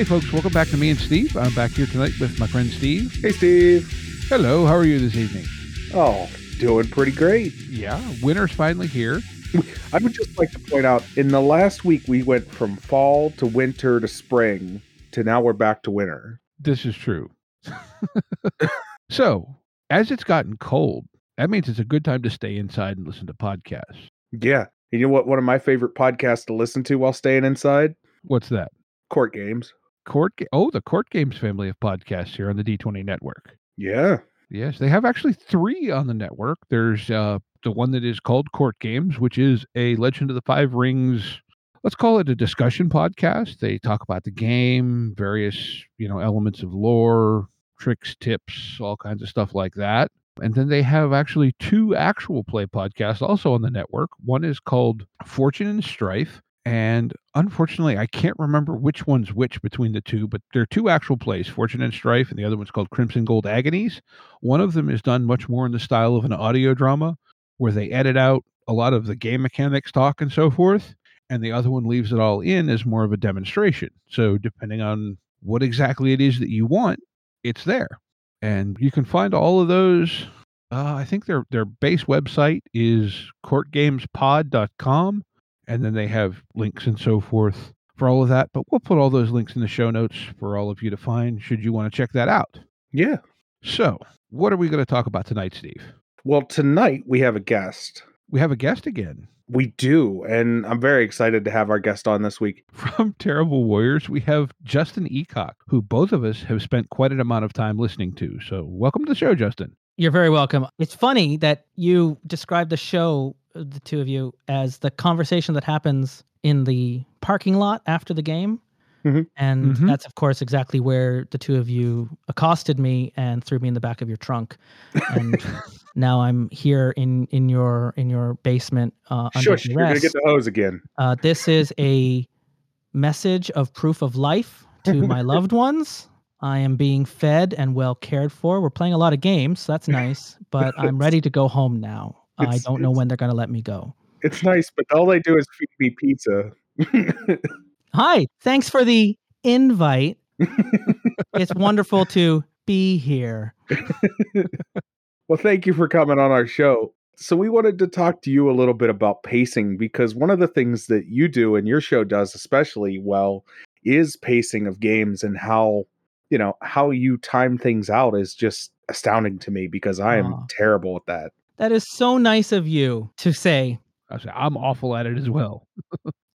Hey, folks, welcome back to Me and Steve. I'm back here tonight with my friend Steve. Hey, Steve. Hello, how are you this evening? Oh, doing pretty great. Yeah, winter's finally here. I would just like to point out in the last week, we went from fall to winter to spring to now we're back to winter. This is true. so, as it's gotten cold, that means it's a good time to stay inside and listen to podcasts. Yeah. And you know what? One of my favorite podcasts to listen to while staying inside? What's that? Court games. Court Ga- Oh, the Court Games family of podcasts here on the D20 network. Yeah. Yes, they have actually three on the network. There's uh, the one that is called Court Games, which is a Legend of the Five Rings. Let's call it a discussion podcast. They talk about the game, various you know elements of lore, tricks, tips, all kinds of stuff like that. And then they have actually two actual play podcasts also on the network. One is called Fortune and Strife. And unfortunately, I can't remember which one's which between the two, but they're two actual plays, Fortune and Strife, and the other one's called Crimson Gold Agonies. One of them is done much more in the style of an audio drama, where they edit out a lot of the game mechanics talk and so forth, and the other one leaves it all in as more of a demonstration. So, depending on what exactly it is that you want, it's there. And you can find all of those. Uh, I think their their base website is courtgamespod.com, and then they have links and so forth for all of that. But we'll put all those links in the show notes for all of you to find should you want to check that out. Yeah. So, what are we going to talk about tonight, Steve? Well, tonight we have a guest. We have a guest again. We do. And I'm very excited to have our guest on this week. From Terrible Warriors, we have Justin Eacock, who both of us have spent quite an amount of time listening to. So, welcome to the show, Justin. You're very welcome. It's funny that you describe the show, the two of you, as the conversation that happens in the parking lot after the game. Mhm. And Mhm. that's, of course, exactly where the two of you accosted me and threw me in the back of your trunk. And now I'm here in in your in your basement. Uh, under Shush, you're going to get the hose again. Uh, this is a message of proof of life to my loved ones. I am being fed and well cared for. We're playing a lot of games. So that's nice, but I'm ready to go home now. I don't know when they're going to let me go. It's nice, but all they do is feed me pizza. Hi, thanks for the invite. it's wonderful to be here. Well, thank you for coming on our show. So, we wanted to talk to you a little bit about pacing because one of the things that you do and your show does especially well is pacing of games and how, you know, how you time things out is just astounding to me because I am Aw. terrible at that. That is so nice of you to say. I'm awful at it as well.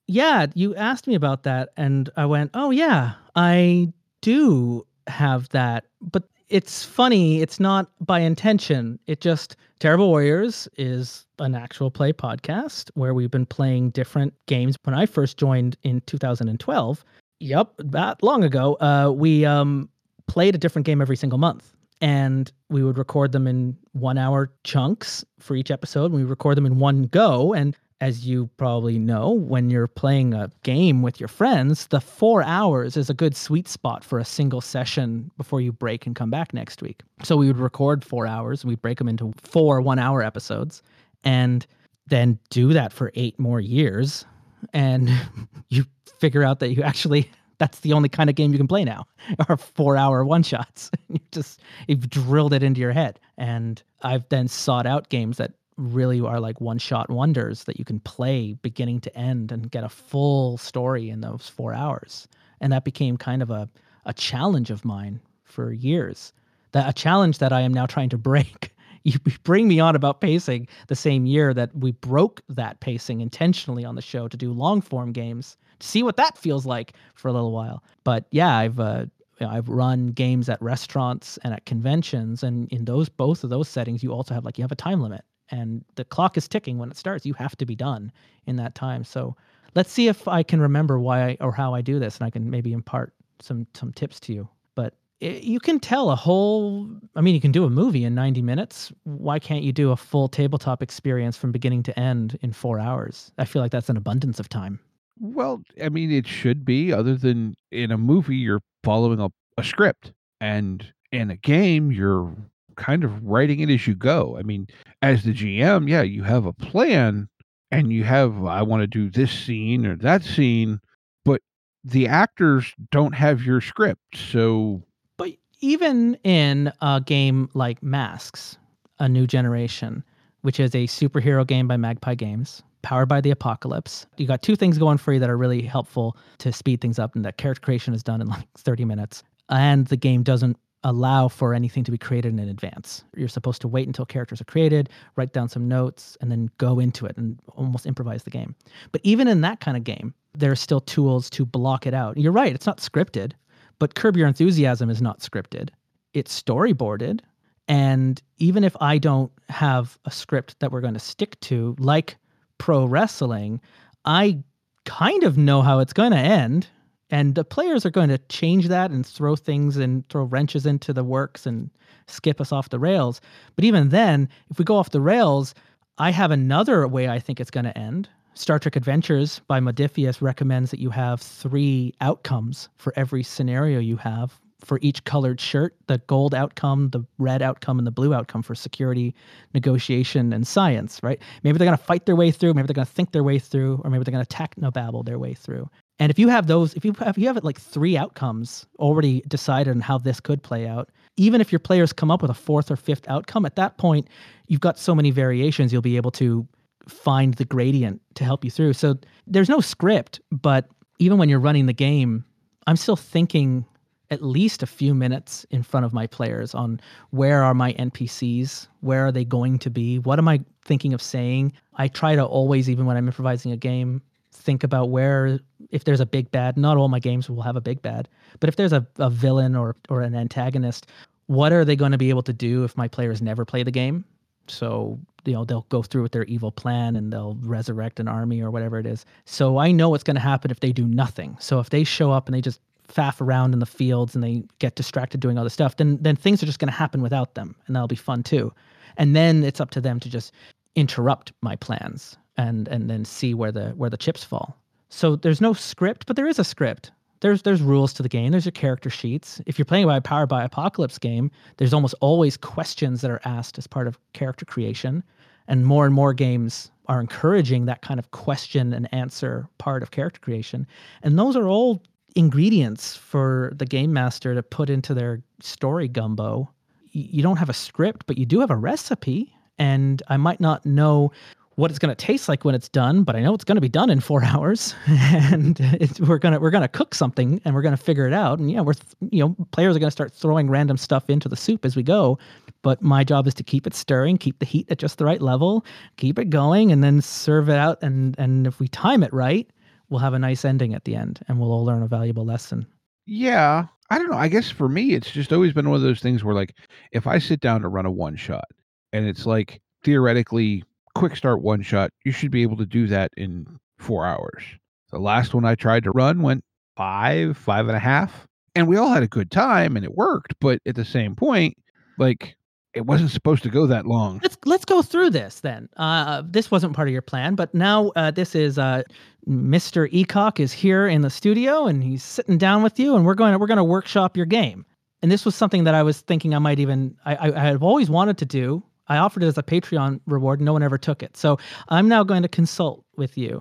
Yeah, you asked me about that, and I went, "Oh yeah, I do have that." But it's funny; it's not by intention. It just Terrible Warriors is an actual play podcast where we've been playing different games. When I first joined in 2012, yep, that long ago, uh, we um, played a different game every single month. And we would record them in one hour chunks for each episode. We record them in one go. And as you probably know, when you're playing a game with your friends, the four hours is a good sweet spot for a single session before you break and come back next week. So we would record four hours and we'd break them into four one hour episodes and then do that for eight more years. And you figure out that you actually, that's the only kind of game you can play now are four hour one shots. you just, you've drilled it into your head. And I've then sought out games that really are like one shot wonders that you can play beginning to end and get a full story in those four hours. And that became kind of a, a challenge of mine for years. That a challenge that I am now trying to break. You bring me on about pacing the same year that we broke that pacing intentionally on the show to do long form games see what that feels like for a little while. But yeah, I've uh, you know, I've run games at restaurants and at conventions, and in those both of those settings, you also have like you have a time limit, and the clock is ticking when it starts. You have to be done in that time. So let's see if I can remember why I, or how I do this, and I can maybe impart some some tips to you. But it, you can tell a whole. I mean, you can do a movie in 90 minutes. Why can't you do a full tabletop experience from beginning to end in four hours? I feel like that's an abundance of time. Well, I mean, it should be. Other than in a movie, you're following a, a script, and in a game, you're kind of writing it as you go. I mean, as the GM, yeah, you have a plan and you have I want to do this scene or that scene, but the actors don't have your script. So But even in a game like Masks, A New Generation, which is a superhero game by Magpie Games, powered by the apocalypse. You got two things going for you that are really helpful to speed things up, and that character creation is done in like 30 minutes. And the game doesn't allow for anything to be created in advance. You're supposed to wait until characters are created, write down some notes, and then go into it and almost improvise the game. But even in that kind of game, there are still tools to block it out. You're right, it's not scripted, but Curb Your Enthusiasm is not scripted. It's storyboarded. And even if I don't have a script that we're going to stick to, like pro wrestling, I kind of know how it's going to end and the players are going to change that and throw things and throw wrenches into the works and skip us off the rails. But even then, if we go off the rails, I have another way I think it's going to end. Star Trek Adventures by Modiphius recommends that you have three outcomes for every scenario you have for each colored shirt the gold outcome, the red outcome, and the blue outcome for security, negotiation, and science, right? Maybe they're going to fight their way through, maybe they're going to think their way through, or maybe they're going to technobabble their way through. And if you have those, if you have, if you have like three outcomes already decided on how this could play out, even if your players come up with a fourth or fifth outcome, at that point, you've got so many variations, you'll be able to find the gradient to help you through. So there's no script, but even when you're running the game, I'm still thinking at least a few minutes in front of my players on where are my NPCs? Where are they going to be? What am I thinking of saying? I try to always, even when I'm improvising a game, think about where if there's a big bad not all my games will have a big bad but if there's a, a villain or or an antagonist what are they going to be able to do if my players never play the game so you know they'll go through with their evil plan and they'll resurrect an army or whatever it is so i know what's going to happen if they do nothing so if they show up and they just faff around in the fields and they get distracted doing other stuff then then things are just going to happen without them and that'll be fun too and then it's up to them to just interrupt my plans and and then see where the where the chips fall. So there's no script, but there is a script. There's there's rules to the game. There's your character sheets. If you're playing by a Powered by Apocalypse game, there's almost always questions that are asked as part of character creation, and more and more games are encouraging that kind of question and answer part of character creation. And those are all ingredients for the game master to put into their story gumbo. You don't have a script, but you do have a recipe. And I might not know what it's going to taste like when it's done, but I know it's going to be done in four hours, and we're gonna we're gonna cook something, and we're gonna figure it out. And yeah, we're you know players are going to start throwing random stuff into the soup as we go, but my job is to keep it stirring, keep the heat at just the right level, keep it going, and then serve it out. And and if we time it right, we'll have a nice ending at the end, and we'll all learn a valuable lesson. Yeah, I don't know. I guess for me, it's just always been one of those things where like if I sit down to run a one shot, and it's like theoretically quick start one shot, you should be able to do that in four hours. The last one I tried to run went five, five and a half. And we all had a good time and it worked. But at the same point, like it wasn't supposed to go that long. Let's let's go through this then. Uh, this wasn't part of your plan, but now uh, this is uh, Mr. Ecock is here in the studio and he's sitting down with you, and we're going to, we're going to workshop your game. And this was something that I was thinking I might even I, I, I have always wanted to do I offered it as a Patreon reward. and No one ever took it. So I'm now going to consult with you.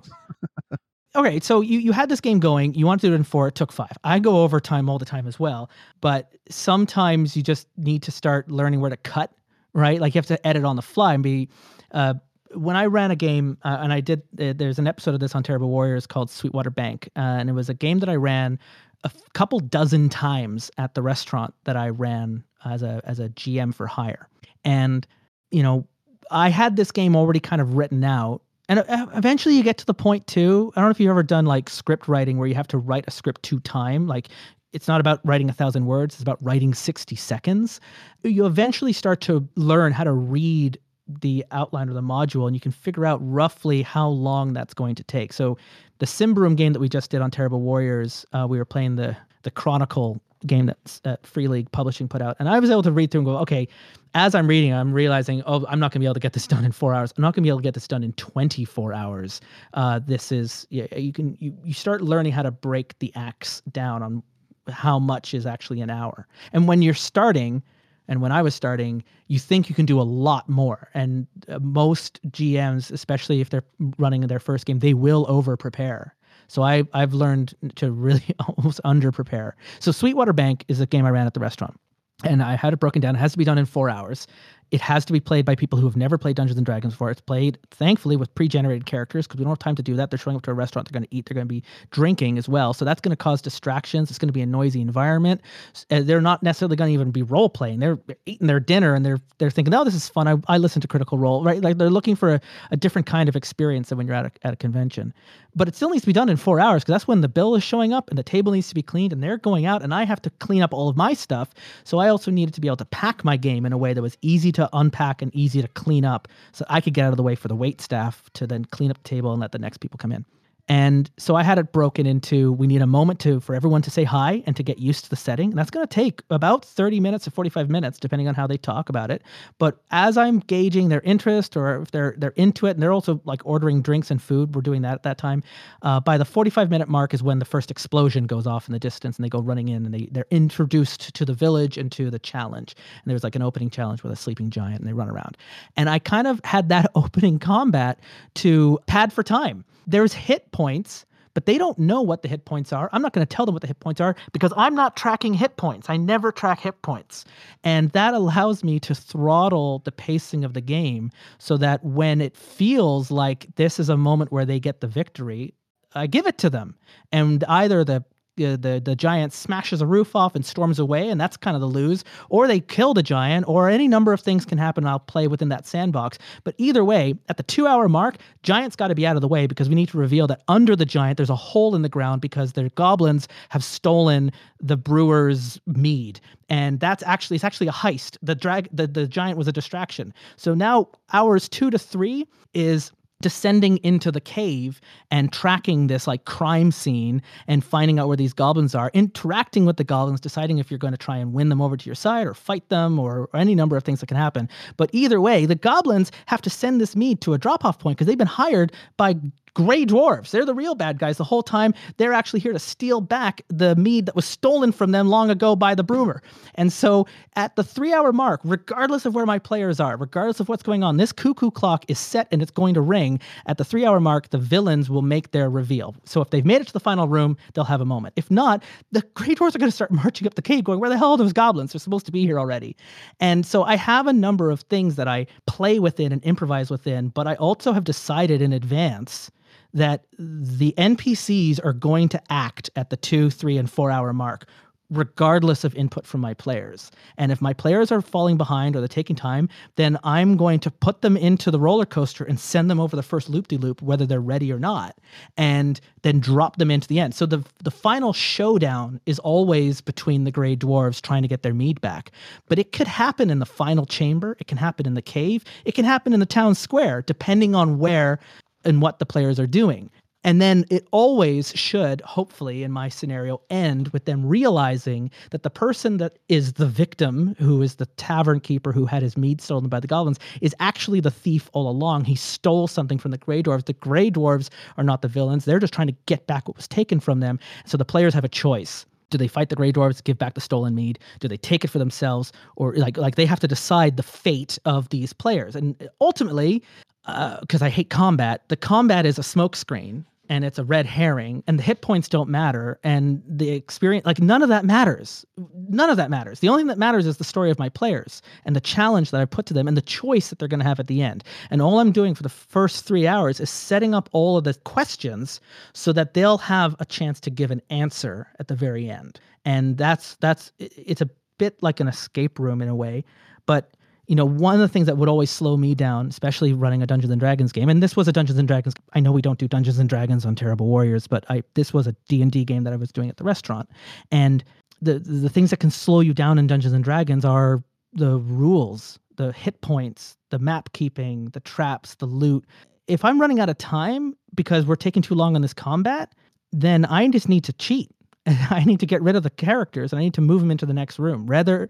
okay, so you, you had this game going. You wanted to do it in four. It took five. I go overtime all the time as well. But sometimes you just need to start learning where to cut, right? Like you have to edit on the fly and be. Uh, when I ran a game, uh, and I did, uh, there's an episode of this on Terrible Warriors called Sweetwater Bank. Uh, and it was a game that I ran a couple dozen times at the restaurant that I ran as a as a GM for hire. And you know, I had this game already kind of written out. And eventually you get to the point too. I don't know if you've ever done like script writing where you have to write a script two time. Like it's not about writing a thousand words, it's about writing 60 seconds. You eventually start to learn how to read the outline of the module and you can figure out roughly how long that's going to take. So the Symbaroum game that we just did on Terrible Warriors, uh, we were playing the the Chronicle game that Free League Publishing put out, and I was able to read through and go, okay. As I'm reading, I'm realizing, oh, I'm not going to be able to get this done in four hours. I'm not going to be able to get this done in 24 hours. Uh, this is yeah, you can you you start learning how to break the acts down on how much is actually an hour. And when you're starting, and when I was starting, you think you can do a lot more. And uh, most GMs, especially if they're running their first game, they will over prepare. So I I've learned to really almost under prepare. So Sweetwater Bank is a game I ran at the restaurant. And I had it broken down. It has to be done in four hours. It has to be played by people who have never played Dungeons and Dragons before. It's played, thankfully, with pre-generated characters because we don't have time to do that. They're showing up to a restaurant. They're going to eat. They're going to be drinking as well. So that's going to cause distractions. It's going to be a noisy environment. They're not necessarily going to even be role playing. They're eating their dinner and they're they're thinking, oh, this is fun. I, I listen to Critical Role, right? Like they're looking for a, a different kind of experience than when you're at a, at a convention. But it still needs to be done in four hours because that's when the bill is showing up and the table needs to be cleaned and they're going out and I have to clean up all of my stuff. So I also needed to be able to pack my game in a way that was easy to unpack and easy to clean up so I could get out of the way for the wait staff to then clean up the table and let the next people come in. And so I had it broken into we need a moment to for everyone to say hi and to get used to the setting. And that's going to take about 30 minutes to 45 minutes depending on how they talk about it. But as I'm gauging their interest or if they're they're into it and they're also like ordering drinks and food, we're doing that at that time. Uh, by the 45 minute mark is when the first explosion goes off in the distance and they go running in and they they're introduced to the village and to the challenge. And there's like an opening challenge with a sleeping giant and they run around. And I kind of had that opening combat to pad for time there's hit points, but they don't know what the hit points are. I'm not going to tell them what the hit points are because I'm not tracking hit points. I never track hit points. And that allows me to throttle the pacing of the game so that when it feels like this is a moment where they get the victory, I give it to them. And either the uh, the the giant smashes a roof off and storms away, and that's kind of the lose. Or they kill the giant, or any number of things can happen. I'll play within that sandbox. But either way, at the two hour mark, giant's got to be out of the way because we need to reveal that under the giant there's a hole in the ground because the goblins have stolen the brewer's mead, and that's actually it's actually a heist. The drag the the giant was a distraction. So now hours two to three is descending into the cave and tracking this like crime scene and finding out where these goblins are, interacting with the goblins, deciding if you're going to try and win them over to your side or fight them or, or any number of things that can happen. But either way, the goblins have to send this mead to a drop off point because they've been hired by gray dwarves. They're the real bad guys the whole time. They're actually here to steal back the mead that was stolen from them long ago by the brewer. And so at the three hour mark, regardless of where my players are, regardless of what's going on, this cuckoo clock is set and it's going to ring. At the three hour mark, the villains will make their reveal. So if they've made it to the final room, they'll have a moment. If not, the gray dwarves are going to start marching up the cave going, Where the hell are those goblins? They're supposed to be here already. And so I have a number of things that I play within and improvise within, but I also have decided in advance that the NPCs are going to act at the two, three, and four hour mark, regardless of input from my players. And if my players are falling behind or they're taking time, then I'm going to put them into the roller coaster and send them over the first loop de loop, whether they're ready or not, and then drop them into the end. So the the final showdown is always between the gray dwarves trying to get their mead back. But it could happen in the final chamber, it can happen in the cave, it can happen in the town square, depending on where and what the players are doing. And then it always should, hopefully, in my scenario, end with them realizing that the person that is the victim, who is the tavern keeper who had his mead stolen by the goblins, is actually the thief all along. He stole something from the Grey Dwarves. The Grey Dwarves are not the villains. They're just trying to get back what was taken from them. So the players have a choice. Do they fight the Grey Dwarves, give back the stolen mead? Do they take it for themselves, or like like they have to decide the fate of these players? And ultimately, because uh, I hate combat. The combat is a smokescreen and it's a red herring, and the hit points don't matter, and the experience like none of that matters. None of that matters. The only thing that matters is the story of my players and the challenge that I put to them and the choice that they're going to have at the end. And all I'm doing for the first three hours is setting up all of the questions so that they'll have a chance to give an answer at the very end. And that's that's it's a bit like an escape room in a way, but you know, one of the things that would always slow me down, especially running a Dungeons and Dragons game, and this was a Dungeons and Dragons. I know we don't do Dungeons and Dragons on Terrible Warriors, but I this was a D and D game that I was doing at the restaurant, and the the things that can slow you down in Dungeons and Dragons are the rules, the hit points, the map keeping, the traps, the loot. If I'm running out of time because we're taking too long on this combat, then I just need to cheat. I need to get rid of the characters and I need to move them into the next room. Rather,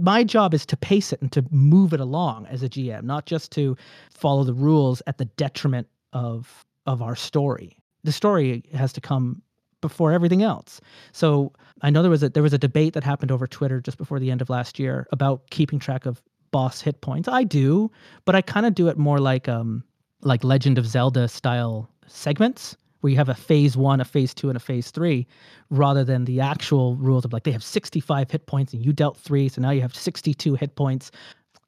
my job is to pace it and to move it along as a GM, not just to follow the rules at the detriment of of our story. The story has to come before everything else. So I know there was a there was a debate that happened over Twitter just before the end of last year about keeping track of boss hit points. I do, but I kind of do it more like um like Legend of Zelda style segments where you have a phase one, a phase two, and a phase three, rather than the actual rules of like they have 65 hit points and you dealt three, so now you have 62 hit points.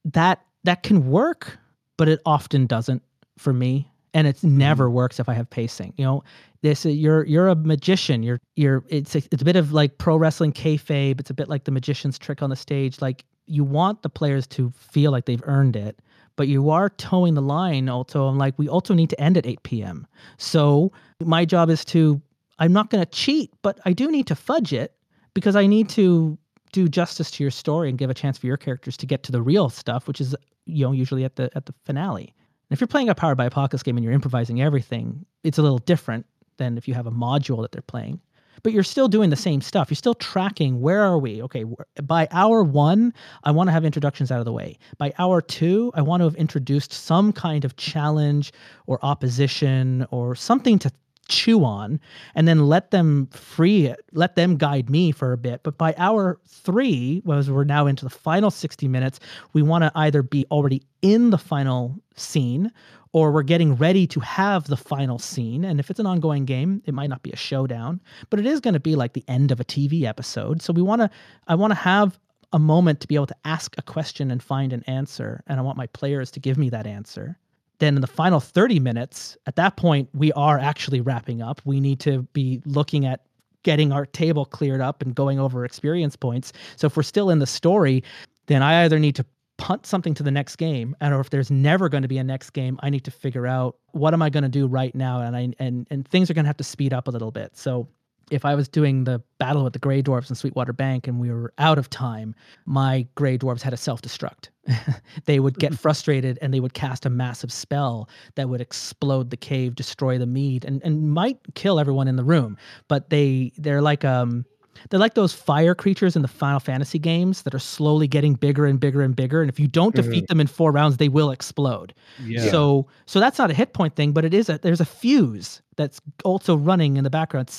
That that can work, but it often doesn't for me. And it hmm. never works if I have pacing. You know, this you're you're a magician. You're you're it's a, it's a bit of like pro wrestling kayfabe. It's a bit like the magician's trick on the stage. Like you want the players to feel like they've earned it, but you are toeing the line also. I'm like, we also need to end at 8 p.m. So my job is to, I'm not going to cheat, but I do need to fudge it because I need to do justice to your story and give a chance for your characters to get to the real stuff, which is, you know, usually at the at the finale. And if you're playing a Powered by Apocalypse game and you're improvising everything, it's a little different than if you have a module that they're playing but you're still doing the same stuff. You're still tracking where are we? Okay, by hour one, I want to have introductions out of the way. By hour two, I want to have introduced some kind of challenge or opposition or something to chew on and then let them free it, let them guide me for a bit. But by hour three, as we're now into the final 60 minutes, we want to either be already in the final scene or we're getting ready to have the final scene. And if it's an ongoing game, it might not be a showdown, but it is going to be like the end of a TV episode. So we want to, I want to have a moment to be able to ask a question and find an answer. And I want my players to give me that answer. Then in the final 30 minutes, at that point, we are actually wrapping up. We need to be looking at getting our table cleared up and going over experience points. So if we're still in the story, then I either need to punt something to the next game and or if there's never going to be a next game i need to figure out what am i going to do right now and i and and things are going to have to speed up a little bit. So if i was doing the battle with the gray dwarves in sweetwater bank and we were out of time my gray dwarves had a self-destruct. They would get frustrated and they would cast a massive spell that would explode the cave destroy the mead and, and might kill everyone in the room but they they're like um they're like those fire creatures in the Final Fantasy games that are slowly getting bigger and bigger and bigger. And if you don't mm-hmm. defeat them in four rounds, they will explode. Yeah. So so that's not a hit point thing, but it is a there's a fuse that's also running in the background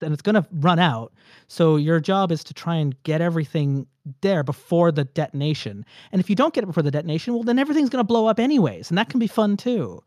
and it's gonna run out. So your job is to try and get everything there before the detonation. And if you don't get it before the detonation, well then everything's gonna blow up anyways. And that can be fun too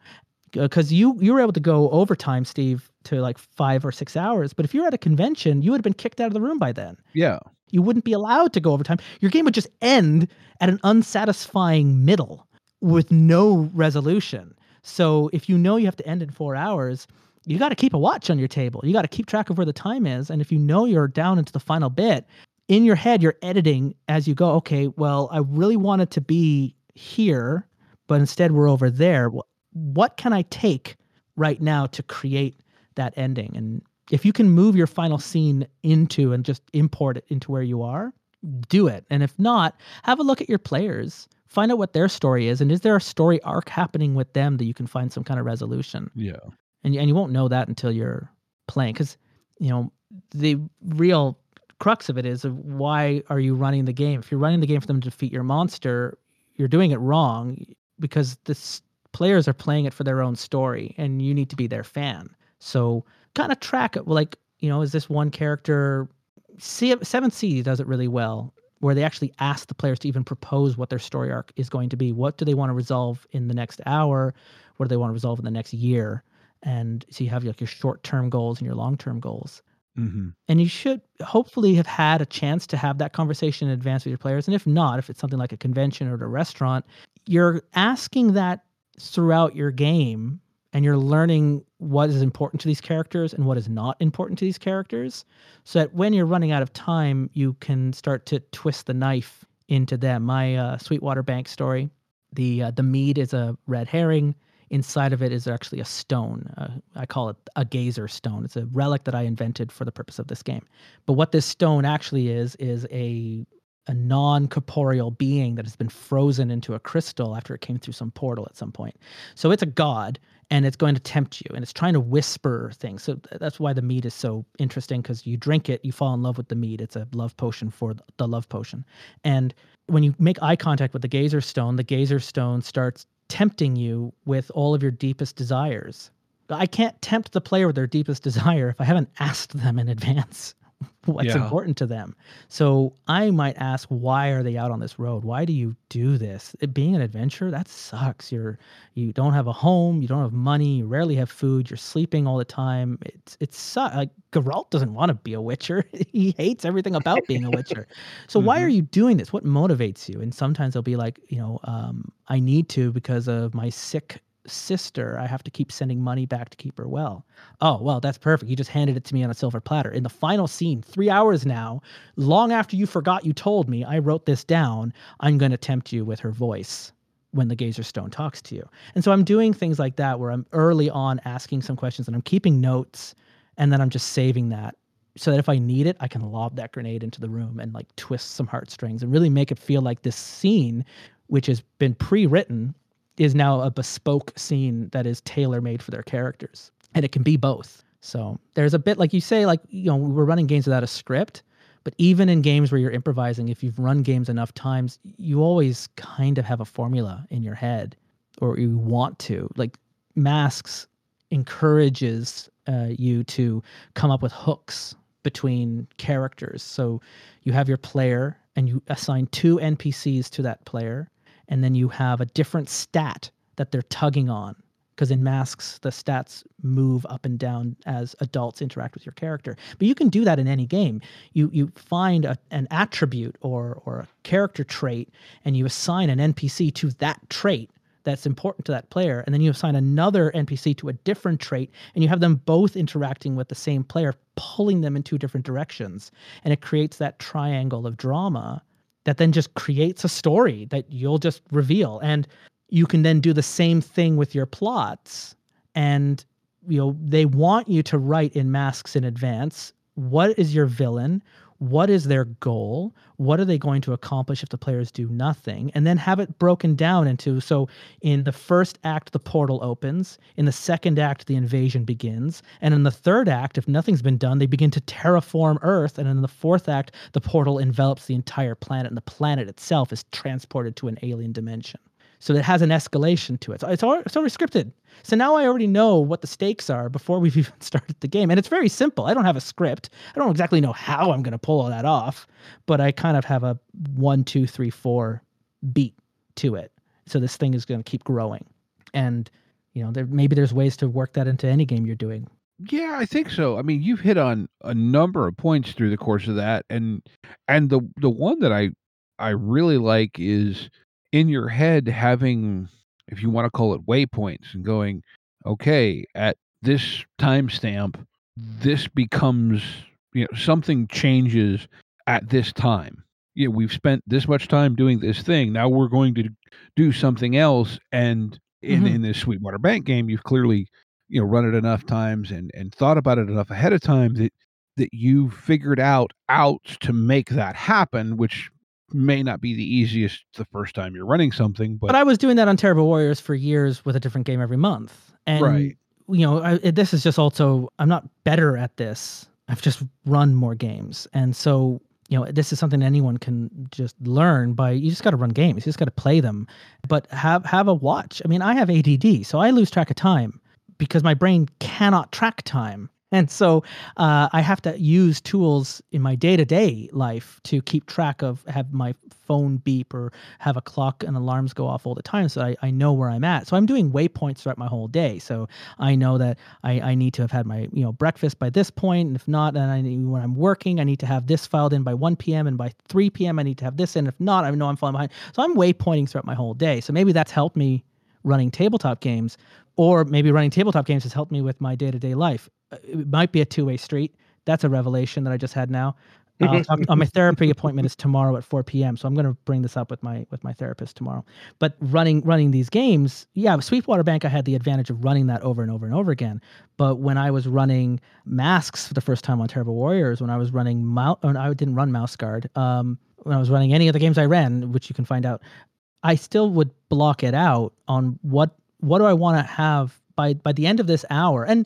Uh, because you you were able to go overtime, Steve, to like five or six hours. But if you're at a convention, you would have been kicked out of the room by then. Yeah, you wouldn't be allowed to go overtime. Your game would just end at an unsatisfying middle with no resolution. So if you know you have to end in four hours, you got to keep a watch on your table. You got to keep track of where the time is. And if you know you're down into the final bit, in your head, you're editing as you go. Okay, well, I really wanted to be here, but instead we're over there what can I take right now to create that ending? And if you can move your final scene into and just import it into where you are, do it. And if not, have a look at your players. Find out what their story is, and is there a story arc happening with them that you can find some kind of resolution? Yeah, and and you won't know that until you're playing, because you know the real crux of it is of why are you running the game? If you're running the game for them to defeat your monster, you're doing it wrong because this players are playing it for their own story and you need to be their fan. So kind of track it like, you know, is this one character See, Seventh Sea does it really well, where they actually ask the players to even propose what their story arc is going to be. What do they want to resolve in the next hour? What do they want to resolve in the next year? And so you have like your short term goals and your long term goals. Mm-hmm. And you should hopefully have had a chance to have that conversation in advance with your players. And if not, if it's something like a convention or a restaurant, you're asking that throughout your game and you're learning what is important to these characters and what is not important to these characters so that when you're running out of time you can start to twist the knife into them. My uh, sweetwater bank story the uh, the mead is a red herring. Inside of it is actually a stone uh, i call it a gazer stone. It's a relic that i invented for the purpose of this game. But what this stone actually is is a a non-corporeal being that has been frozen into a crystal after it came through some portal at some point. So it's a god and it's going to tempt you and it's trying to whisper things. So that's why the mead is so interesting because you drink it, you fall in love with the mead. It's a love potion for the love potion. And when you make eye contact with the gazer stone, the gazer stone starts tempting you with all of your deepest desires. I can't tempt the player with their deepest desire if I haven't asked them in advance what's Yeah. important to them. So I might ask, why are they out on this road? Why do you do this? It being an adventurer, that sucks. You're you don't have a home, you don't have money, you rarely have food, you're sleeping all the time. It's it's su- like Geralt doesn't want to be a witcher. he hates everything about being a witcher. So why are you doing this? What motivates you? And sometimes they'll be like, you know, um, I need to because of my sick sister. I have to keep sending money back to keep her well. Oh, well, that's perfect. You just handed it to me on a silver platter. In the final scene, three hours now, long after you forgot you told me, I wrote this down. I'm going to tempt you with her voice when the gazer stone talks to you. And so I'm doing things like that where I'm early on asking some questions and I'm keeping notes and then I'm just saving that so that if I need it, I can lob that grenade into the room and like twist some heartstrings and really make it feel like this scene, which has been pre-written, is now a bespoke scene that is tailor-made for their characters. And it can be both. So there's a bit like you say, like, you know, we're running games without a script, but even in games where you're improvising, if you've run games enough times, you always kind of have a formula in your head or you want to. Like masks encourages uh, you to come up with hooks between characters. So you have your player and you assign two NPCs to that player, and then you have a different stat that they're tugging on. Because in masks, the stats move up and down as adults interact with your character. But you can do that in any game. You you find a, an attribute or or a character trait, and you assign an NPC to that trait that's important to that player and then you assign another npc to a different trait and you have them both interacting with the same player pulling them in two different directions and it creates that triangle of drama that then just creates a story that you'll just reveal. And you can then do the same thing with your plots. And you know they want you to write in masks in advance. What is your villain what is their goal? What are they going to accomplish if the players do nothing? And then have it broken down into so in the first act the portal opens in the second act the invasion begins and in the third act if nothing's been done they begin to terraform earth and in the fourth act the portal envelops the entire planet and the planet itself is transported to an alien dimension so it has an escalation to it. So it's already, it's already scripted. So now I already know what the stakes are before we've even started the game. And it's very simple. I don't have a script. I don't exactly know how I'm going to pull all that off, but I kind of have a one, two, three, four beat to it. So this thing is going to keep growing. And, you know, there maybe there's ways to work that into any game you're doing. Yeah, I think so. I mean, you've hit on a number of points through the course of that, and and the the one that I I really like is in your head having, if you want to call it waypoints, and going, okay, at this timestamp, this becomes you know something changes at this time. You know, we've spent this much time doing this thing. Now we're going to do something else, and in Mhm. in this Sweetwater Bank game, you've clearly you know run it enough times and and thought about it enough ahead of time that that you figured out outs to make that happen which may not be the easiest the first time you're running something but, But I was doing that on Terrible Warriors for years with a different game every month. And, Right. you know, I, this is just also, I'm not better at this. I've just run more games. And so, you know, this is something anyone can just learn by, you just got to run games. You just got to play them, but have, have a watch. I mean, I have ADD, so I lose track of time because my brain cannot track time. And so uh, I have to use tools in my day to day life to keep track of, have my phone beep or have a clock and alarms go off all the time so I, I know where I'm at. So I'm doing waypoints throughout my whole day. So I know that I, I need to have had my you know breakfast by this point, and if not, then I need, when I'm working, I need to have this filed in by 1 p.m. and by 3 p.m. I need to have this in. If not, I know I'm falling behind. So I'm waypointing throughout my whole day. So maybe that's helped me running tabletop games, or maybe running tabletop games has helped me with my day to day life. Uh, It might be a two way street. That's a revelation that I just had now. Talk, uh, my therapy appointment is tomorrow at 4 p.m. So I'm going to bring this up with my with my therapist tomorrow. But running running these games, yeah, Sweetwater Bank, I had the advantage of running that over and over and over again. But when I was running masks for the first time on Terrible Warriors, when I was running mouse, I didn't run Mouse Guard. Um, when I was running any of the games I ran, which you can find out, I still would block it out on what what do I want to have by by the end of this hour, and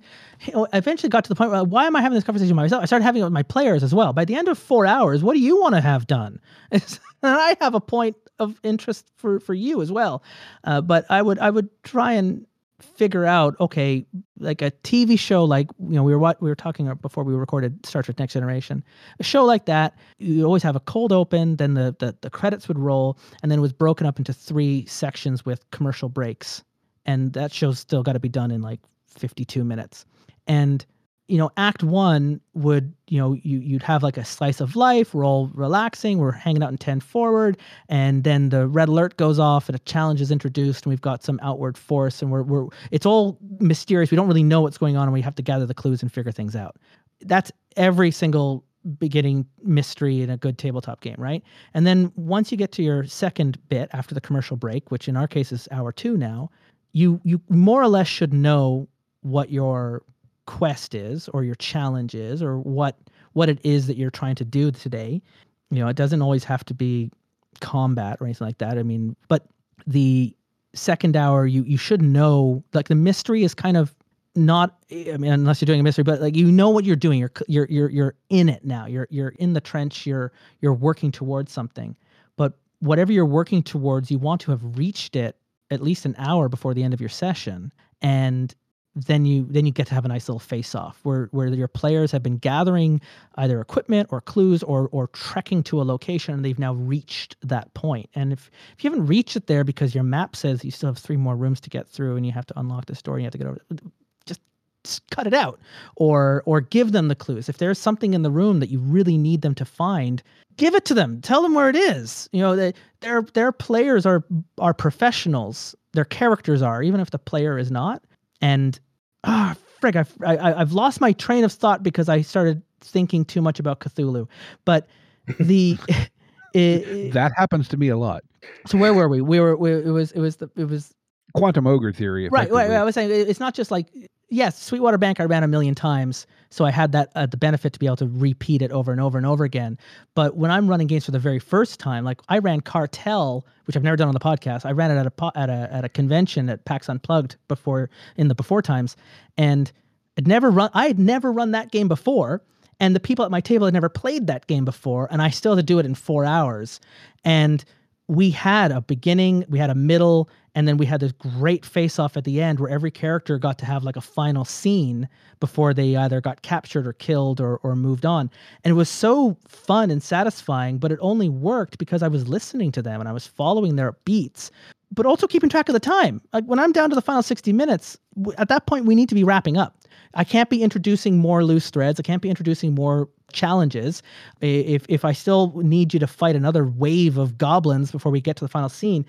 I eventually got to the point where why am I having this conversation with myself? I started having it with my players as well. By the end of four hours, what do you want to have done? and I have a point of interest for for you as well. Uh, but I would I would try and figure out okay like a tv show like you know we were what we were talking before we recorded star trek next generation a show like that you always have a cold open then the, the the credits would roll and then it was broken up into three sections with commercial breaks and that show's still got to be done in like 52 minutes. And you know act one would you know you, you'd have like a slice of life. We're all relaxing. We're hanging out in 10 forward. And then the red alert goes off and a challenge is introduced and we've got some outward force and we're, we're it's all mysterious. We don't really know what's going on and we have to gather the clues and figure things out. That's every single beginning mystery in a good tabletop game right? And then once you get to your second bit after the commercial break which in our case is hour two now you you more or less should know what your quest is or your challenge is or what what it is that you're trying to do today. You know it doesn't always have to be combat or anything like that. I mean but the second hour you you should know like the mystery is kind of not i mean unless you're doing a mystery but like you know what you're doing. You're you're you're, you're in it now. You're you're in the trench. You're you're working towards something. But whatever you're working towards you want to have reached it at least an hour before the end of your session and then you then you get to have a nice little face off where where your players have been gathering either equipment or clues or or trekking to a location and they've now reached that point. And if if you haven't reached it there because your map says you still have three more rooms to get through and you have to unlock the door and you have to get over cut it out or or give them the clues if there's something in the room that you really need them to find give it to them. Tell them where it is. You know, they, their their players are are professionals. Their characters are, even if the player is not. And ah, oh, frig, I've I, I've lost my train of thought because I started thinking too much about Cthulhu. But the it, that happens to me a lot. So where were we? We were. We, it was. It was the. It was quantum ogre theory. Right, right. I was saying it's not just like yes, Sweetwater Bank I ran a million times, so I had that uh, the benefit to be able to repeat it over and over and over again. But when I'm running games for the very first time, like I ran Cartel, which I've never done on the podcast. I ran it at a at a at a convention at PAX Unplugged before in the before times, and I'd never run. I had never run that game before. And the people at my table had never played that game before, and I still had to do it in four hours. And we had a beginning, we had a middle, and then we had this great face off at the end where every character got to have like a final scene before they either got captured or killed or, or moved on. And it was so fun and satisfying, but it only worked because I was listening to them and I was following their beats, but also keeping track of the time. Like when I'm down to the final 60 minutes, at that point, we need to be wrapping up. I can't be introducing more loose threads. I can't be introducing more challenges. If if I still need you to fight another wave of goblins before we get to the final scene,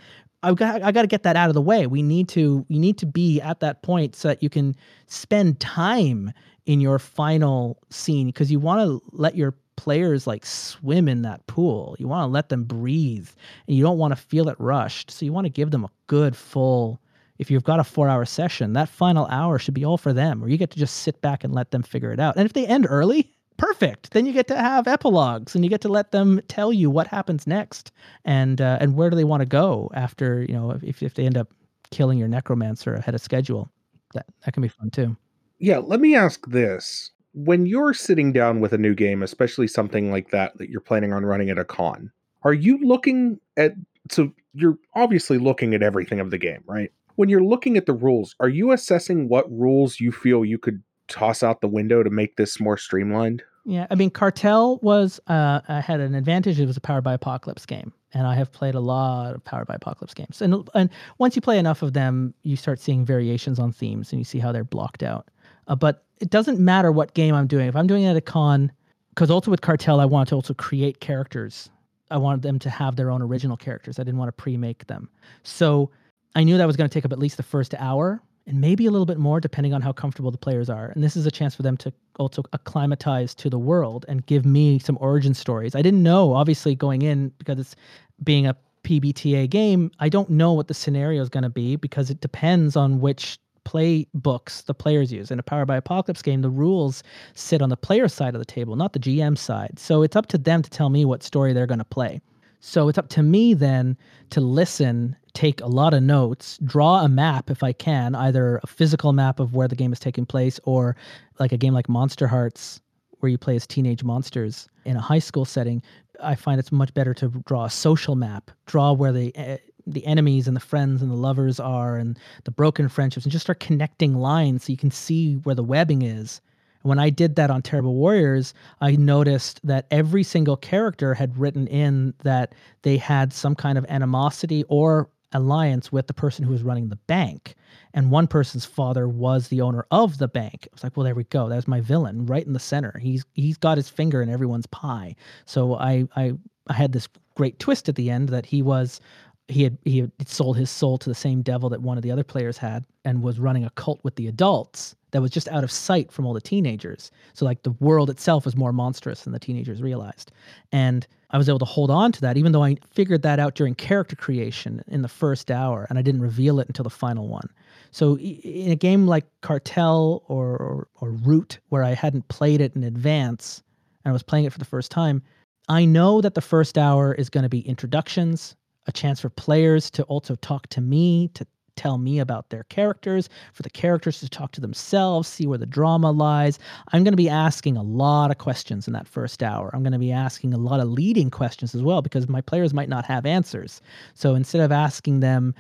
I've got I got to get that out of the way. We need to you need to be at that point so that you can spend time in your final scene because you want to let your players like swim in that pool. You want to let them breathe and you don't want to feel it rushed. So you want to give them a good full if you've got a 4-hour session, that final hour should be all for them or you get to just sit back and let them figure it out. And if they end early, perfect. Then you get to have epilogues and you get to let them tell you what happens next and uh, and where do they want to go after you know if if they end up killing your necromancer ahead of schedule. That that can be fun too. Yeah, let me ask this. When you're sitting down with a new game, especially something like that that you're planning on running at a con, are you looking at so you're obviously looking at everything of the game, right? When you're looking at the rules, are you assessing what rules you feel you could toss out the window to make this more streamlined? Yeah, I mean, Cartel was uh, I had an advantage. It was a Powered by Apocalypse game, and I have played a lot of Powered by Apocalypse games. And and once you play enough of them, you start seeing variations on themes, and you see how they're blocked out. Uh, but it doesn't matter what game I'm doing. If I'm doing it at a con, because also with Cartel, I wanted to also create characters. I wanted them to have their own original characters. I didn't want to pre-make them. So I knew that was going to take up at least the first hour and maybe a little bit more depending on how comfortable the players are. And this is a chance for them to also acclimatize to the world and give me some origin stories. I didn't know, obviously, going in because it's being a PBTA game, I don't know what the scenario is going to be because it depends on which playbooks the players use. In a Power by Apocalypse game, the rules sit on the player side of the table, not the GM side. So it's up to them to tell me what story they're going to play. So it's up to me then to listen, take a lot of notes, draw a map if I can, either a physical map of where the game is taking place or like a game like Monster Hearts where you play as teenage monsters in a high school setting. I find it's much better to draw a social map, draw where the uh, the enemies and the friends and the lovers are and the broken friendships and just start connecting lines so you can see where the webbing is when I did that on Terrible Warriors, I noticed that every single character had written in that they had some kind of animosity or alliance with the person who was running the bank. And one person's father was the owner of the bank. I was like, well, there we go. There's my villain right in the center. He's he's got his finger in everyone's pie. So I I I had this great twist at the end that he was he had he had sold his soul to the same devil that one of the other players had and was running a cult with the adults that was just out of sight from all the teenagers. So like the world itself was more monstrous than the teenagers realized. And I was able to hold on to that even though I figured that out during character creation in the first hour and I didn't reveal it until the final one. So in a game like Cartel or or, or Root where I hadn't played it in advance and I was playing it for the first time, I know that the first hour is going to be introductions, a chance for players to also talk to me, to tell me about their characters, for the characters to talk to themselves, see where the drama lies. I'm going to be asking a lot of questions in that first hour. I'm going to be asking a lot of leading questions as well because my players might not have answers. So instead of asking them,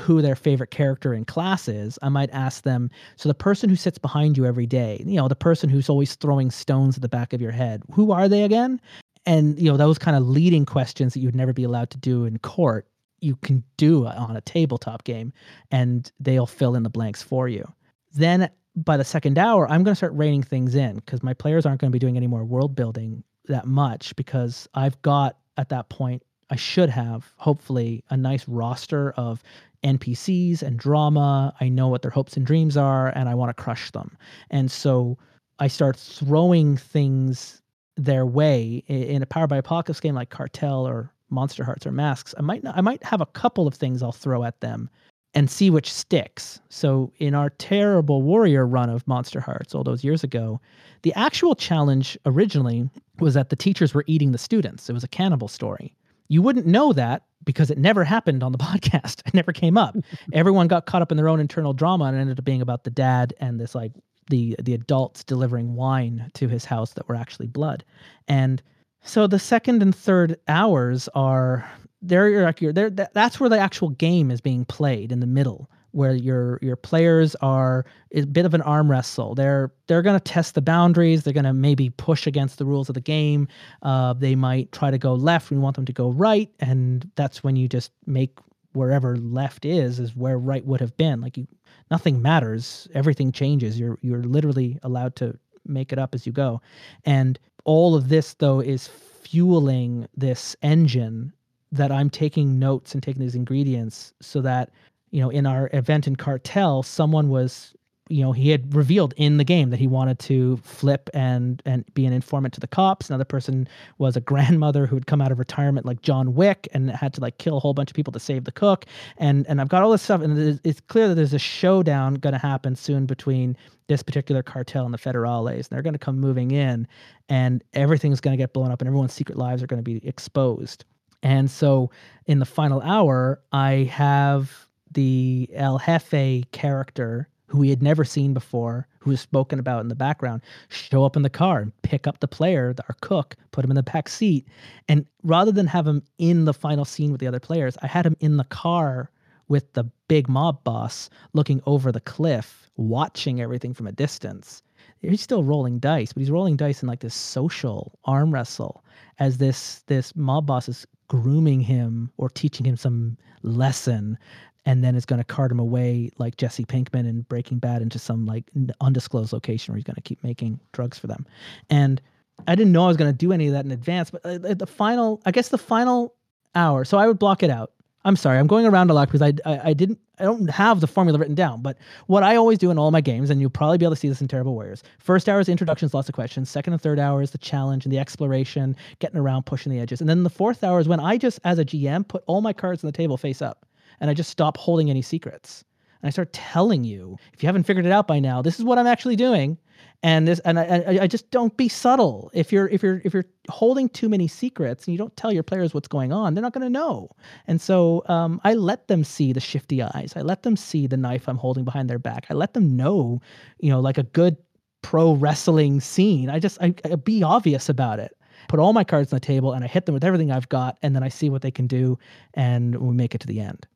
who their favorite character in class is, I might ask them, so the person who sits behind you every day, you know, the person who's always throwing stones at the back of your head, who are they again? and you know those kind of leading questions that you'd never be allowed to do in court you can do on a tabletop game and they'll fill in the blanks for you. Then by the second hour i'm going to start reining things in because my players aren't going to be doing any more world building that much because i've got at that point i should have hopefully a nice roster of npcs and drama. I know what their hopes and dreams are and i want to crush them. And so i start throwing things their way. In a Power by Apocalypse game like Cartel or Monsterhearts or Masks, I might not, I might have a couple of things I'll throw at them and see which sticks. So in our terrible warrior run of Monsterhearts all those years ago, the actual challenge originally was that the teachers were eating the students. It was a cannibal story. You wouldn't know that because it never happened on the podcast. It never came up. Everyone got caught up in their own internal drama and it ended up being about the dad and this like the the adults delivering wine to his house that were actually blood. And so the second and third hours are they're like they're, that's where the actual game is being played in the middle where your your players are a bit of an arm wrestle. They're they're going to test the boundaries. They're going to maybe push against the rules of the game. Uh, they might try to go left. We want them to go right, and that's when you just make wherever left is is where right would have been. Like you, nothing matters. Everything changes. You're you're literally allowed to make it up as you go, and all of this though is fueling this engine that I'm taking notes and taking these ingredients so that you know in our event in cartel someone was you know he had revealed in the game that he wanted to flip and and be an informant to the cops. Another person was a grandmother who had come out of retirement like john wick and had to like kill a whole bunch of people to save the cook. And and i've got all this stuff and it's clear that there's a showdown going to happen soon between this particular cartel and the federales and they're going to come moving in and everything's going to get blown up and everyone's secret lives are going to be exposed. And so in the final hour i have the el jefe character who we had never seen before, who was spoken about in the background, show up in the car and pick up the player, our cook, put him in the back seat. And rather than have him in the final scene with the other players, I had him in the car with the big mob boss looking over the cliff, watching everything from a distance. He's still rolling dice, but he's rolling dice in like this social arm wrestle as this this mob boss is grooming him or teaching him some lesson and then is going to cart him away like Jesse Pinkman in Breaking Bad into some like undisclosed location where he's going to keep making drugs for them. And I didn't know I was going to do any of that in advance, but uh, the final, I guess the final hour, so I would block it out. I'm sorry, I'm going around a lot because I, I, I didn't I don't have the formula written down. But what I always do in all my games, and you'll probably be able to see this in Terrible Warriors. First hour is introductions, lots of questions. Second and third hour is the challenge and the exploration, getting around, pushing the edges. And then the fourth hour is when I just, as a GM, put all my cards on the table face up, and I just stop holding any secrets. And I start telling you, if you haven't figured it out by now, this is what I'm actually doing. And this and I, I, I just don't be subtle. If you're if you're if you're holding too many secrets and you don't tell your players what's going on they're not going to know. And so um, i let them see the shifty eyes. I let them see the knife i'm holding behind their back. I let them know you know like a good pro wrestling scene. I just I, I be obvious about it. Put all my cards on the table and i hit them with everything i've got and then i see what they can do and we make it to the end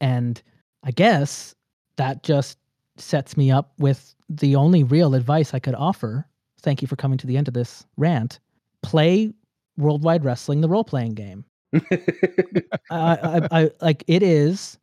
and i guess that just sets me up with the only real advice I could offer. Thank you for coming to the end of this rant. Play Worldwide Wrestling, the role playing game. I, I, I, like it is.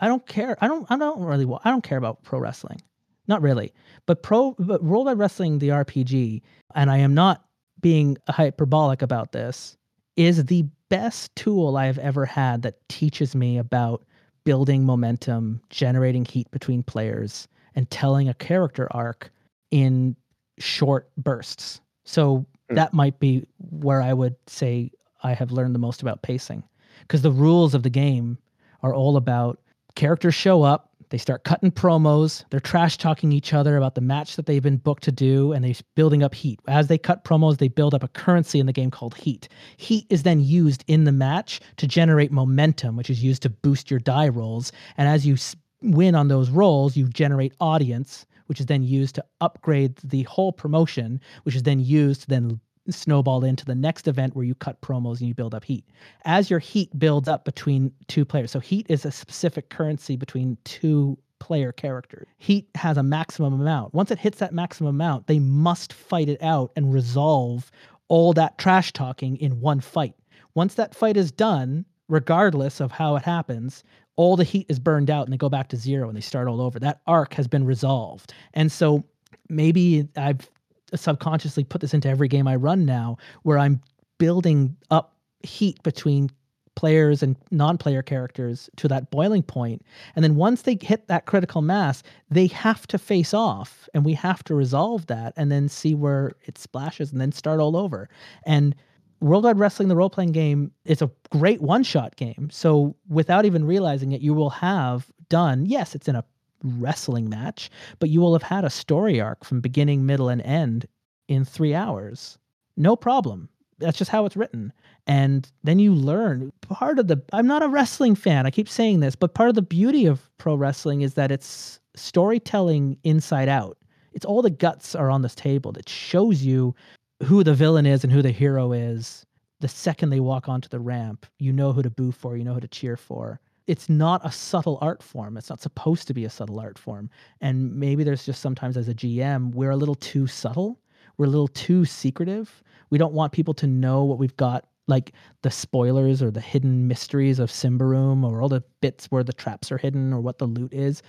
I don't care. I don't. I don't really. I don't care about pro wrestling. Not really. But pro, but Worldwide Wrestling, the RPG, and I am not being hyperbolic about this, is the best tool I have ever had that teaches me about building momentum, generating heat between players, and telling a character arc in short bursts. So mm. that might be where I would say I have learned the most about pacing because the rules of the game are all about characters show up, they start cutting promos, they're trash talking each other about the match that they've been booked to do, and they're building up heat. As they cut promos, they build up a currency in the game called heat. Heat is then used in the match to generate momentum, which is used to boost your die rolls. And as you win on those rolls, you generate audience, which is then used to upgrade the whole promotion, which is then used to then snowball into the next event where you cut promos and you build up heat. As your heat builds up between two players, so heat is a specific currency between two player characters. Heat has a maximum amount. Once it hits that maximum amount, they must fight it out and resolve all that trash talking in one fight. Once that fight is done, regardless of how it happens, all the heat is burned out and they go back to zero and they start all over. That arc has been resolved. And so maybe I've subconsciously put this into every game I run now where I'm building up heat between players and non-player characters to that boiling point and then once they hit that critical mass they have to face off and we have to resolve that and then see where it splashes and then start all over and Worldwide Wrestling, the role playing game, is a great one shot game. So without even realizing it, you will have done, yes, it's in a wrestling match, but you will have had a story arc from beginning, middle, and end in three hours. No problem. That's just how it's written. And then you learn part of the, I'm not a wrestling fan. I keep saying this, but part of the beauty of pro wrestling is that it's storytelling inside out. It's all the guts are on this table that shows you who the villain is and who the hero is the second they walk onto the ramp you know who to boo for you know who to cheer for it's not a subtle art form. It's not supposed to be a subtle art form. And maybe there's just sometimes as a gm we're a little too subtle. We're a little too secretive. We don't want people to know what we've got like the spoilers or the hidden mysteries of Symbaroum or all the bits where the traps are hidden or what the loot is.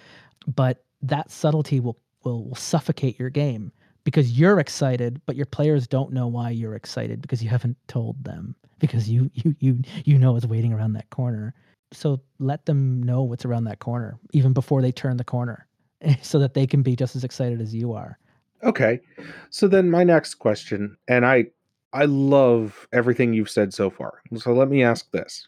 But that subtlety will will, will suffocate your game because you're excited, but your players don't know why you're excited because you haven't told them because you you you you know it's waiting around that corner. So let them know what's around that corner even before they turn the corner so that they can be just as excited as you are. Okay. So then my next question and I I love everything you've said so far. So let me ask this.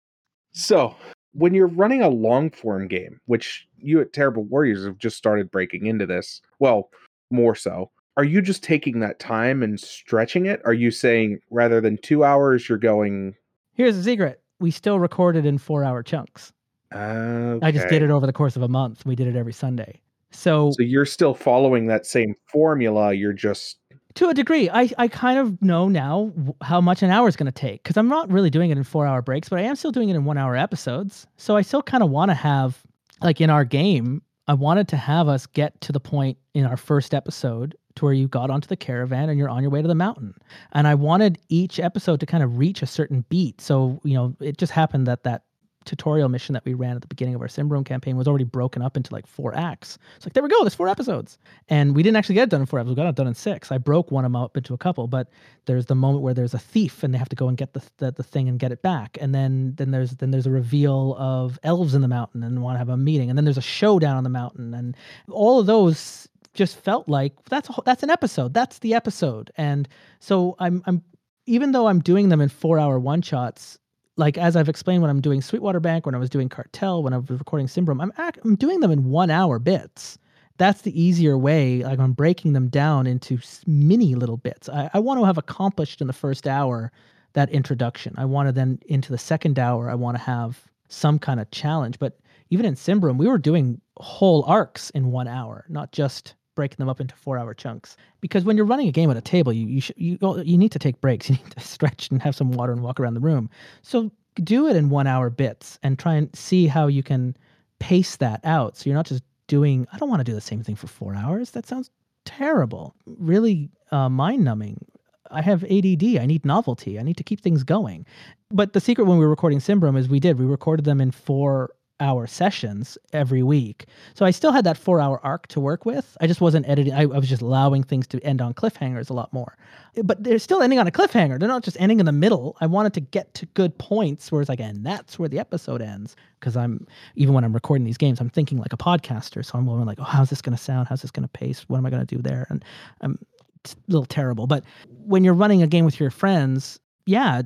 So, when you're running a long form game, which you at Terrible Warriors have just started breaking into this, well, more so are you just taking that time and stretching it? Are you saying rather than two hours, you're going? Here's the secret: we still recorded in four-hour chunks. Okay. I just did it over the course of a month. We did it every Sunday. So, so you're still following that same formula. You're just to a degree. I, I kind of know now how much an hour is going to take because I'm not really doing it in four hour breaks, but I am still doing it in one hour episodes. So I still kind of want to have, like in our game, I wanted to have us get to the point in our first episode to where you got onto the caravan and you're on your way to the mountain. And I wanted each episode to kind of reach a certain beat. So, you know, it just happened that that tutorial mission that we ran at the beginning of our Symbaroum campaign was already broken up into like four acts. It's like there we go, there's four episodes, and we didn't actually get it done in four episodes. We got it done in six. I broke one of them up into a couple, but there's the moment where there's a thief and they have to go and get the the, the thing and get it back, and then then there's then there's a reveal of elves in the mountain and want to have a meeting, and then there's a showdown on the mountain, and all of those just felt like that's a, that's an episode. That's the episode, and so I'm I'm even though I'm doing them in four hour one shots, like as I've explained when I'm doing Sweetwater Bank, when I was doing Cartel, when I was recording Symbaroum, I'm act- I'm doing them in one hour bits. That's the easier way. Like I'm breaking them down into mini little bits. I, I want to have accomplished in the first hour that introduction. I want to then into the second hour. I want to have some kind of challenge. But even in Symbaroum, we were doing whole arcs in one hour, not just breaking them up into four hour chunks. Because when you're running a game at a table, you you sh- you you need to take breaks. You need to stretch and have some water and walk around the room. So do it in one hour bits and try and see how you can pace that out. So you're not just doing. I don't want to do the same thing for four hours. That sounds terrible. Really uh, mind numbing. I have ADD. I need novelty. I need to keep things going. But the secret when we were recording Symbaroum is we did. We recorded them in four hour sessions every week. So I still had that four hour arc to work with. I just wasn't editing. I, I, was just allowing things to end on cliffhangers a lot more. But they're still ending on a cliffhanger. They're not just ending in the middle. I wanted to get to good points where it's like, and that's where the episode ends. Because I'm, even when I'm recording these games, I'm thinking like a podcaster. So I'm going like, oh, how's this going to sound? How's this going to pace? What am I going to do there? And I'm a little terrible. But when you're running a game with your friends, yeah,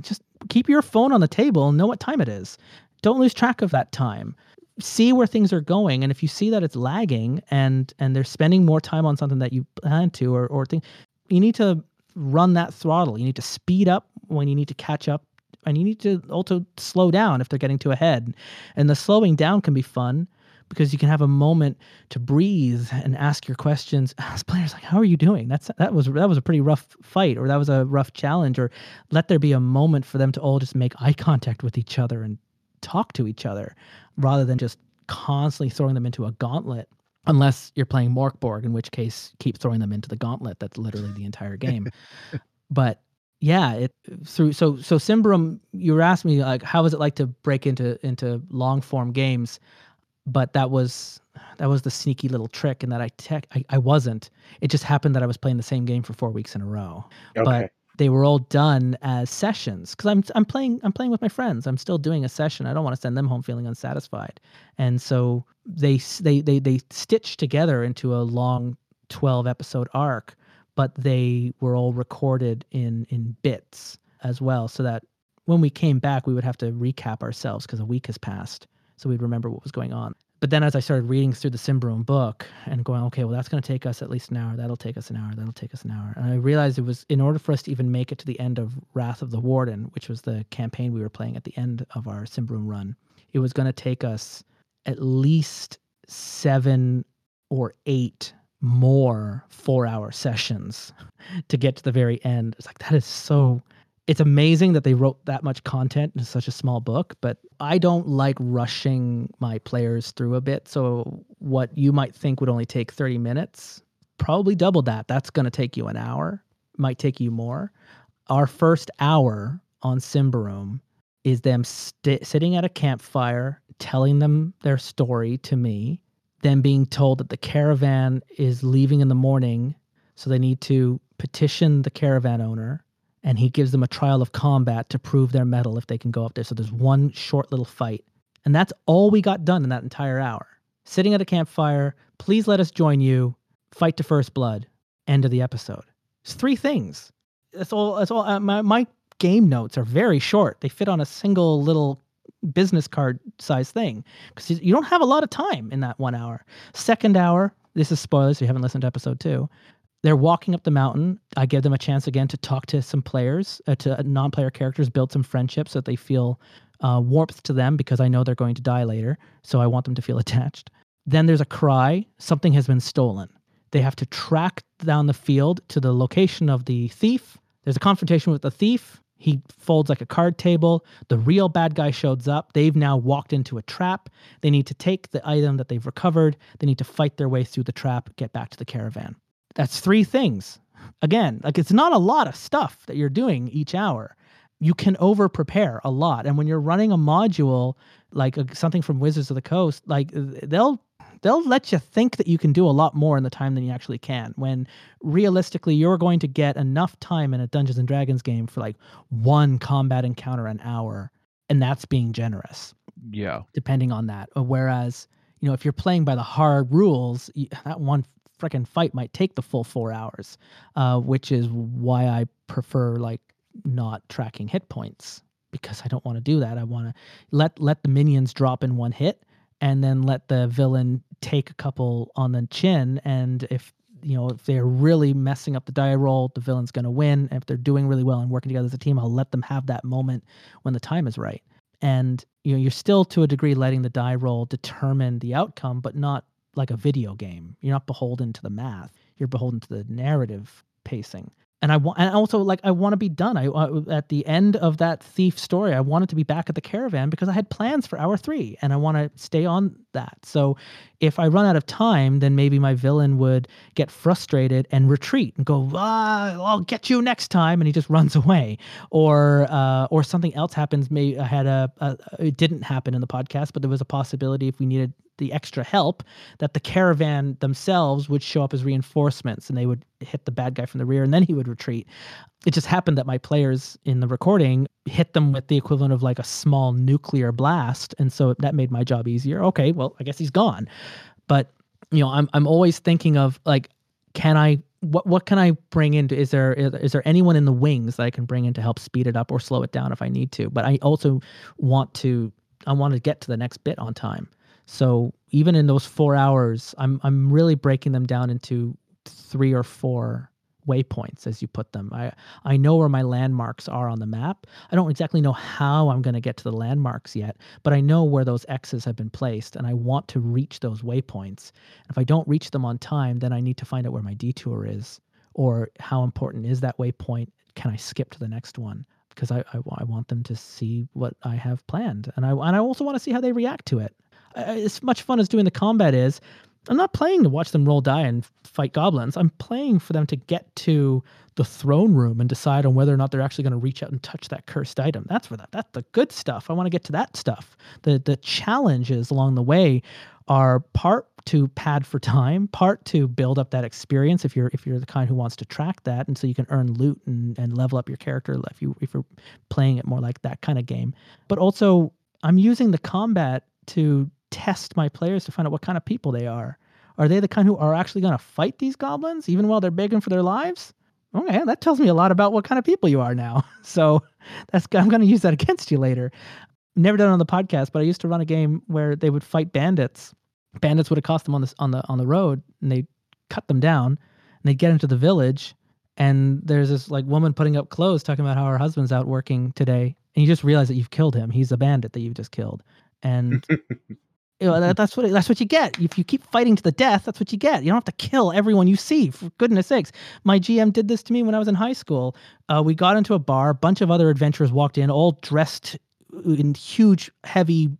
just keep your phone on the table and know what time it is don't lose track of that time. See where things are going and if you see that it's lagging and and they're spending more time on something that you plan to or or thing you need to run that throttle. You need to speed up when you need to catch up and you need to also slow down if they're getting too ahead. And the slowing down can be fun because you can have a moment to breathe and ask your questions. As players like how are you doing? That's that was that was a pretty rough fight or that was a rough challenge or let there be a moment for them to all just make eye contact with each other and talk to each other rather than just constantly throwing them into a gauntlet unless you're playing Mörk Borg, in which case keep throwing them into the gauntlet. That's literally the entire game. but yeah, it through so so Symbaroum, you were asking me like how was it like to break into into long form games, but that was that was the sneaky little trick in that I tech I, I wasn't. It just happened that I was playing the same game for four weeks in a row. Okay. But they were all done as sessions because I'm I'm playing I'm playing with my friends. I'm still doing a session. I don't want to send them home feeling unsatisfied, and so they they they they stitched together into a long twelve episode arc, but they were all recorded in in bits as well, so that when we came back, we would have to recap ourselves because a week has passed, so we'd remember what was going on but then as I started reading through the Symbaroum book and going, okay, well, that's going to take us at least an hour. That'll take us an hour. That'll take us an hour. And I realized it was in order for us to even make it to the end of Wrath of the Warden, which was the campaign we were playing at the end of our Symbaroum run, it was going to take us at least seven or eight more four hour sessions to get to the very end. It's like, that is so it's amazing that they wrote that much content in such a small book, but I don't like rushing my players through a bit. So what you might think would only take 30 minutes, probably double that. That's going to take you an hour, might take you more. Our first hour on Symbaroum is them st- sitting at a campfire, telling them their story to me, then being told that the caravan is leaving in the morning, so they need to petition the caravan owner and he gives them a trial of combat to prove their mettle if they can go up there. So there's one short little fight. And that's all we got done in that entire hour. Sitting at a campfire, please let us join you, fight to first blood, end of the episode. It's three things. That's all. That's all. Uh, my, my game notes are very short. They fit on a single little business card size thing because you don't have a lot of time in that one hour. Second hour, this is spoilers if you haven't listened to episode two they're walking up the mountain. I give them a chance again to talk to some players, uh, to non-player characters, build some friendships so that they feel uh, warmth to them because I know they're going to die later. So I want them to feel attached. Then there's a cry. Something has been stolen. They have to track down the field to the location of the thief. There's a confrontation with the thief. He folds like a card table. The real bad guy shows up. They've now walked into a trap. They need to take the item that they've recovered. They need to fight their way through the trap, get back to the caravan. That's three things. Again, like it's not a lot of stuff that you're doing each hour. you can over prepare a lot. And when you're running a module like a, something from Wizards of the Coast, like they'll they'll let you think that you can do a lot more in the time than you actually can. When realistically, you're going to get enough time in a Dungeons and Dragons game for like one combat encounter an hour, and that's being generous. Yeah. Depending on that. Uh, whereas, you know, if you're playing by the hard rules, that one freaking fight might take the full four hours, uh, which is why I prefer like not tracking hit points because I don't want to do that. I want to let let the minions drop in one hit and then let the villain take a couple on the chin. And if you know if they're really messing up the die roll the villain's going to win. And if they're doing really well and working together as a team i'll let them have that moment when the time is right. And you know you're still to a degree letting the die roll determine the outcome but not like a video game you're not beholden to the math you're beholden to the narrative pacing and I want, and also like I want to be done. I uh, at the end of that thief story, I wanted to be back at the caravan because I had plans for hour three, and I want to stay on that. So, if I run out of time, then maybe my villain would get frustrated and retreat and go, ah, "I'll get you next time," and he just runs away, or uh, or something else happens. Maybe I had a, a it didn't happen in the podcast, but there was a possibility if we needed the extra help that the caravan themselves would show up as reinforcements and they would hit the bad guy from the rear and then he would retreat. It just happened that my players in the recording hit them with the equivalent of like a small nuclear blast. And so that made my job easier. Okay, well, I guess he's gone. But, you know, I'm, I'm always thinking of like, can I what what can I bring into is there is is, there anyone in the wings that I can bring in to help speed it up or slow it down if I need to but I also want to I want to get to the next bit on time so even in those four hours, I'm I'm really breaking them down into three or four waypoints as you put them. I I know where my landmarks are on the map. I don't exactly know how I'm going to get to the landmarks yet, but I know where those X's have been placed and I want to reach those waypoints. If I don't reach them on time, then I need to find out where my detour is or how important is that waypoint? Can I skip to the next one? Because I, I, I want them to see what I have planned. And I, and I also want to see how they react to it as much fun as doing the combat is, I'm not playing to watch them roll die and fight goblins. I'm playing for them to get to the throne room and decide on whether or not they're actually going to reach out and touch that cursed item. That's where that that's the good stuff. I want to get to that stuff. The the challenges along the way are part to pad for time, part to build up that experience if you're if you're the kind who wants to track that and so you can earn loot and, and level up your character if you if you're playing it more like that kind of game. But also I'm using the combat to test my players to find out what kind of people they are. Are they the kind who are actually going to fight these goblins even while they're begging for their lives? Oh, okay, that tells me a lot about what kind of people you are now. So that's I'm going to use that against you later. Never done it on the podcast, but I used to run a game where they would fight bandits. Bandits would accost them on the on the on the road, and they cut them down, and they'd get into the village, and there's this like woman putting up clothes talking about how her husband's out working today, and you just realize that you've killed him. He's a bandit that you've just killed, and You know, that, that's what that's what you get. If you keep fighting to the death, that's what you get. You don't have to kill everyone you see. For goodness sakes, my GM did this to me when I was in high school. Uh, we got into a bar. A bunch of other adventurers walked in, all dressed in huge, heavy,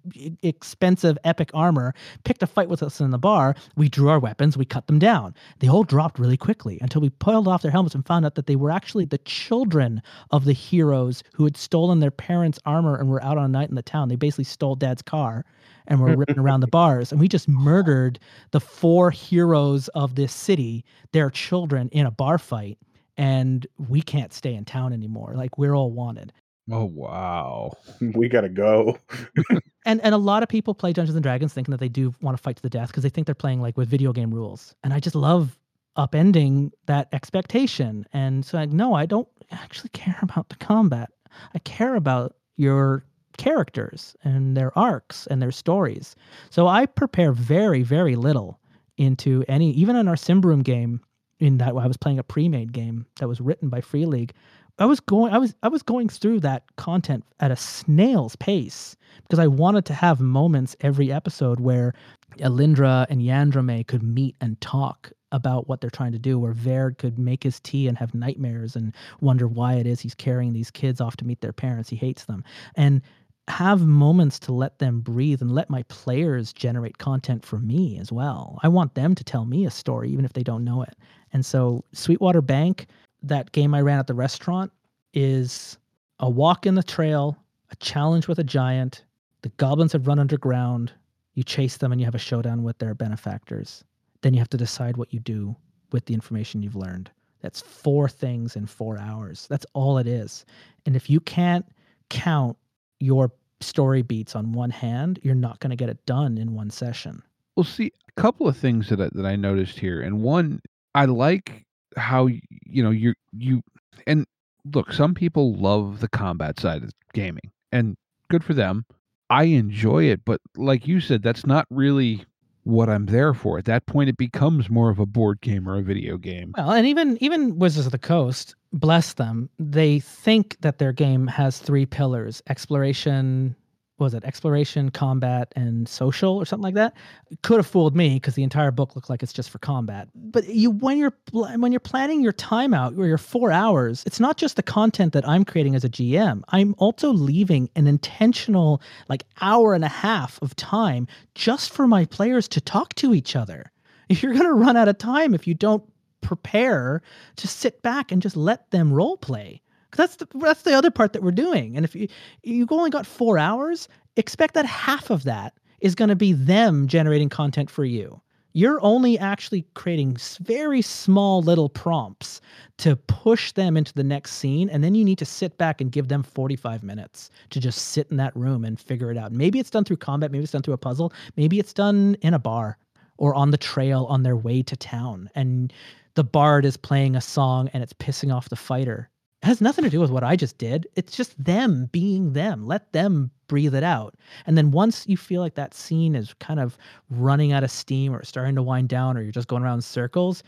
expensive, epic armor, picked a fight with us in the bar. We drew our weapons, we cut them down. They all dropped really quickly until we pulled off their helmets and found out that they were actually the children of the heroes who had stolen their parents' armor and were out on a night in the town. They basically stole dad's car and were ripping around the bars. And we just murdered the four heroes of this city, their children, in a bar fight. And we can't stay in town anymore. Like we're all wanted. Oh wow. We gotta go. and and a lot of people play Dungeons and Dragons thinking that they do want to fight to the death because they think they're playing like with video game rules. And I just love upending that expectation and saying, no, I don't actually care about the combat. I care about your characters and their arcs and their stories. So I prepare very, very little into any, even in our Symbaroum game, in that I was playing a pre-made game that was written by Free League. I was going I was I was going through that content at a snail's pace because I wanted to have moments every episode where Alindra and Yandrome could meet and talk about what they're trying to do, where Verd could make his tea and have nightmares and wonder why it is he's carrying these kids off to meet their parents. He hates them. And have moments to let them breathe and let my players generate content for me as well. I want them to tell me a story, even if they don't know it. And so, Sweetwater Bank, that game I ran at the restaurant, is a walk in the trail, a challenge with a giant, the goblins have run underground, you chase them and you have a showdown with their benefactors. Then you have to decide what you do with the information you've learned. That's four things in four hours. That's all it is. And if you can't count your story beats on one hand, you're not going to get it done in one session. Well, see, a couple of things that I, that I noticed here, and one, I like how you know you you and look, some people love the combat side of gaming, and good for them. I enjoy it, but like you said, that's not really what I'm there for. At that point, it becomes more of a board game or a video game. Well, and even even Wizards of the Coast, bless them, they think that their game has three pillars: exploration, was it exploration, combat, and social, or something like that. Could have fooled me because the entire book looked like it's just for combat. But you, when you're when you're planning your time timeout or your four hours, it's not just the content that I'm creating as a GM. I'm also leaving an intentional like hour and a half of time just for my players to talk to each other. If You're gonna run out of time if you don't prepare to sit back and just let them role play. 'Cause that's the that's the other part that we're doing. And if you you've only got four hours, expect that half of that is going to be them generating content for you. You're only actually creating very small little prompts to push them into the next scene, and then you need to sit back and give them 45 minutes to just sit in that room and figure it out. Maybe it's done through combat, maybe it's done through a puzzle, maybe it's done in a bar or on the trail on their way to town, and the bard is playing a song and it's pissing off the fighter has nothing to do with what I just did. It's just them being them. Let them breathe it out. And then once you feel like that scene is kind of running out of steam or starting to wind down or you're just going around circles,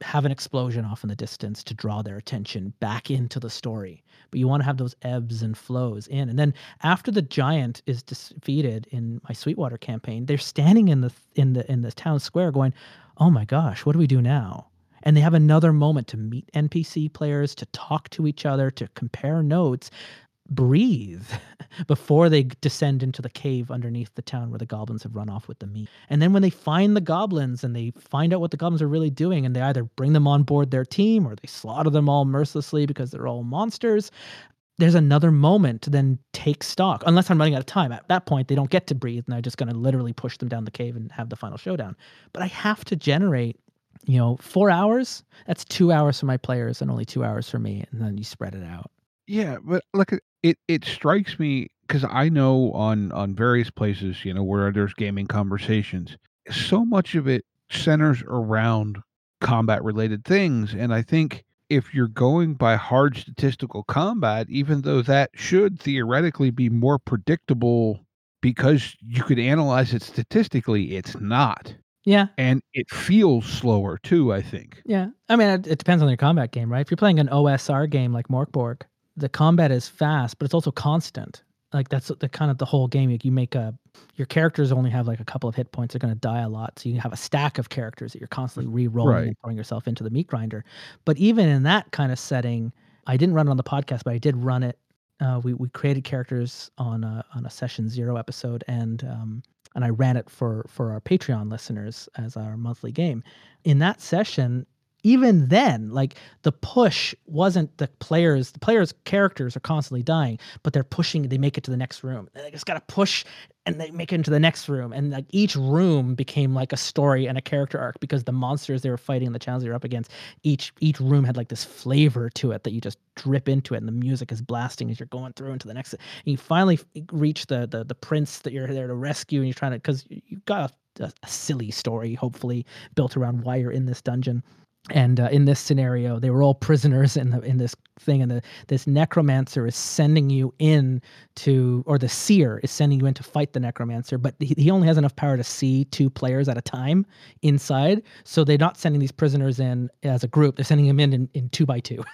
have an explosion off in the distance to draw their attention back into the story. But you want to have those ebbs and flows in. And then after the giant is defeated in my Sweetwater campaign, they're standing in the in the in the town square going, "Oh my gosh, what do we do now?" And they have another moment to meet NPC players, to talk to each other, to compare notes, breathe before they descend into the cave underneath the town where the goblins have run off with the meat. And then when they find the goblins and they find out what the goblins are really doing, and they either bring them on board their team or they slaughter them all mercilessly because they're all monsters. There's another moment to then take stock, unless I'm running out of time. At that point, they don't get to breathe, and I'm just going to literally push them down the cave and have the final showdown. But I have to generate you know, four hours, that's two hours for my players and only two hours for me. And then you spread it out. Yeah, but look, it it strikes me because I know on on various places, you know, where there's gaming conversations, so much of it centers around combat related things, and I think if you're going by hard statistical combat, even though that should theoretically be more predictable because you could analyze it statistically, it's not. Yeah. And it feels slower too, I think. Yeah. I mean, it, it depends on your combat game, right? If you're playing an OSR game like Mörk Borg, the combat is fast, but it's also constant. Like that's the kind of the whole game. Like you make a your characters only have like a couple of hit points. They're going to die a lot, so you have a stack of characters that you're constantly re-rolling Right. and throwing yourself into the meat grinder. But even in that kind of setting, I didn't run it on the podcast, but I did run it. Uh, we we created characters on a on a session zero episode, and um, and I ran it for for our Patreon listeners as our monthly game. In that session, even then, like the push wasn't the players. The players' characters are constantly dying, but they're pushing. They make it to the next room. They just gotta push, and they make it into the next room. And like each room became like a story and a character arc because the monsters they were fighting, and the challenges they were up against, each each room had like this flavor to it that you just drip into it, and the music is blasting as you're going through into the next. And you finally reach the the the prince that you're there to rescue, and you're trying to because you got a, a silly story, hopefully built around why you're in this dungeon and uh, in this scenario they were all prisoners in the in this thing and the this necromancer is sending you in to or the seer is sending you in to fight the necromancer but he, he only has enough power to see two players at a time inside so they're not sending these prisoners in as a group. They're sending them in in, in two by two.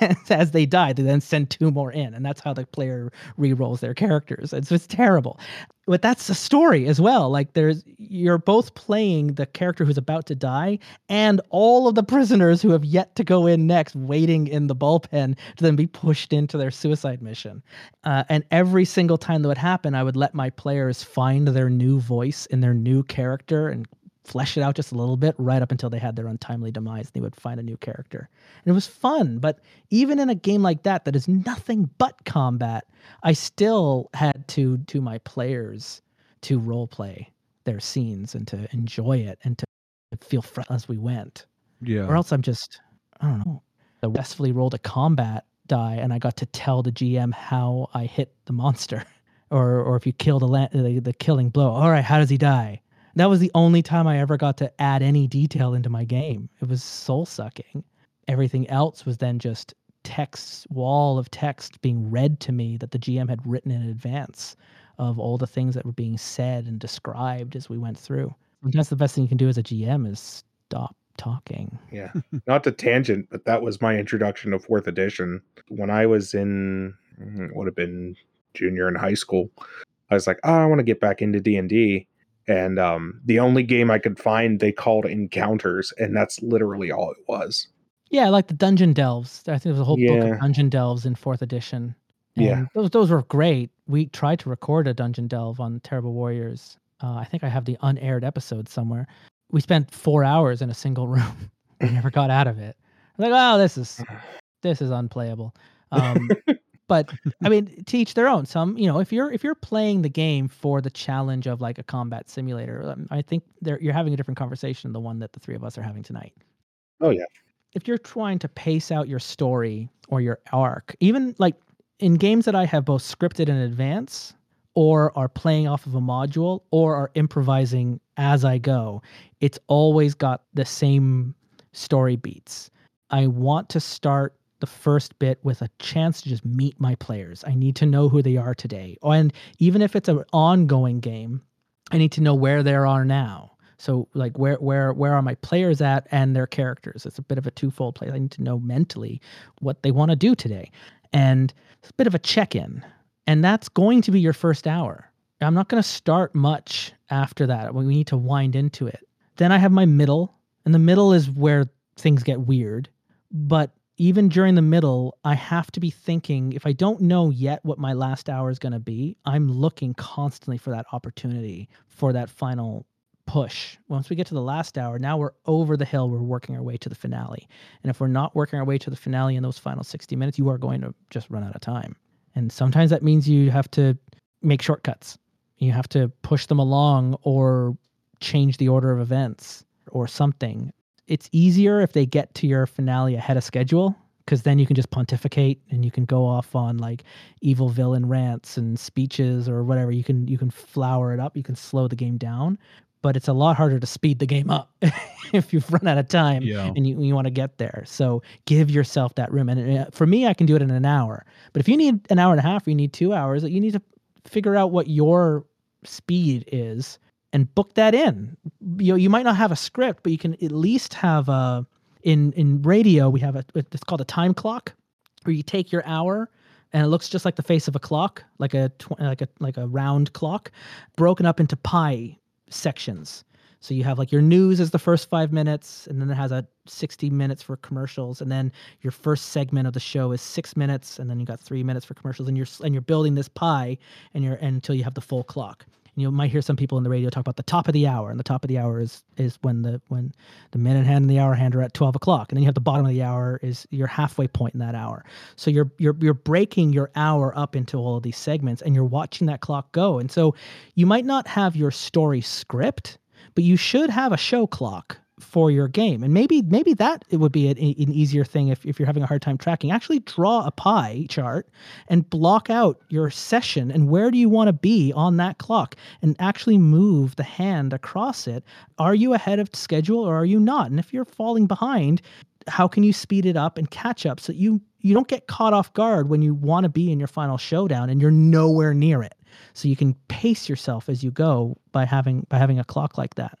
And as they die they then send two more in and that's how the player re-rolls their characters. It's, it's terrible but that's the story as well. Like there's you're both playing the character who's about to die and all of the prisoners who have yet to go in next waiting in the bullpen to then be pushed into their suicide mission. Uh, and every single time that would happen i would let my players find their new voice and their new character and flesh it out just a little bit right up until they had their untimely demise and they would find a new character. And it was fun, but even in a game like that that is nothing but combat, I still had to to my players to role play their scenes and to enjoy it and to feel fresh as we went. Yeah. Or else I'm just I don't know. I successfully rolled a combat die and I got to tell the GM how I hit the monster. Or or if you kill the, la- the the killing blow. All right, how does he die? That was the only time I ever got to add any detail into my game. It was soul sucking. Everything else was then just text wall of text being read to me that the GM had written in advance of all the things that were being said and described as we went through. Sometimes the best thing you can do as a GM is stop talking. Yeah. Not to tangent, but that was my introduction to fourth edition. When I was in mm, it would have been junior in high school, I was like, oh, I want to get back into D and D. And um, the only game I could find they called encounters, and that's literally all it was. Yeah, like the Dungeon Delves. I think there was a whole book of Dungeon Delves in fourth edition. And Yeah. those those were great. We tried to record a Dungeon Delve on Terrible Warriors. Uh, I think I have the unaired episode somewhere. We spent four hours in a single room. we never got out of it. I'm like, oh, this is this is unplayable. Um, but I mean, to each their own. Some, you know, if you're if you're playing the game for the challenge of like a combat simulator, um, I think there you're having a different conversation than the one that the three of us are having tonight Oh yeah. if you're trying to pace out your story or your arc, even like in games that I have both scripted in advance or are playing off of a module or are improvising as I go, it's always got the same story beats. I want to start the first bit with a chance to just meet my players. I need to know who they are today. And even if it's an ongoing game, I need to know where they are now. So like where where where are my players at and their characters? It's a bit of a twofold play. I need to know mentally what they want to do today. And it's a bit of a check-in. And that's going to be your first hour. I'm not going to start much after that. We need to wind into it. Then I have my middle, and the middle is where things get weird. But even during the middle, I have to be thinking if I don't know yet what my last hour is going to be, I'm looking constantly for that opportunity for that final push. Once we get to the last hour, now we're over the hill, we're working our way to the finale. And if we're not working our way to the finale in those final 60 minutes, you are going to just run out of time. And sometimes that means you have to make shortcuts. You have to push them along or change the order of events or something. It's easier if they get to your finale ahead of schedule because then you can just pontificate and you can go off on like evil villain rants and speeches or whatever. You can you can flower it up. You can slow the game down, but it's a lot harder to speed the game up if you've run out of time Yeah. and you, you want to get there. So give yourself that room. And uh, for me, I can do it in an hour. But if you need an hour and a half, or you need two hours. You need to figure out what your speed is and book that in. You know, you might not have a script, but you can at least have a in in radio. We have a it's called a time clock, where you take your hour and it looks just like the face of a clock, like a tw- like a like a round clock, broken up into pie sections. So you have like your news is the first five minutes, and then it has a 60 minutes for commercials, and then your first segment of the show is six minutes, and then you got three minutes for commercials, and you're and you're building this pie, and you're and until you have the full clock. You might hear some people in the radio talk about the top of the hour, and the top of the hour is is when the when the minute hand and the hour hand are at 12 o'clock, and then you have the bottom of the hour is your halfway point in that hour. So you're you're you're breaking your hour up into all of these segments, and you're watching that clock go. And so you might not have your story script but you should have a show clock for your game. And maybe maybe that it would be an, an easier thing if, if you're having a hard time tracking. Actually draw a pie chart and block out your session and where do you want to be on that clock and actually move the hand across it. Are you ahead of schedule or are you not? And if you're falling behind how can you speed it up and catch up so you you don't get caught off guard when you want to be in your final showdown and you're nowhere near it? So you can pace yourself as you go by having by having a clock like that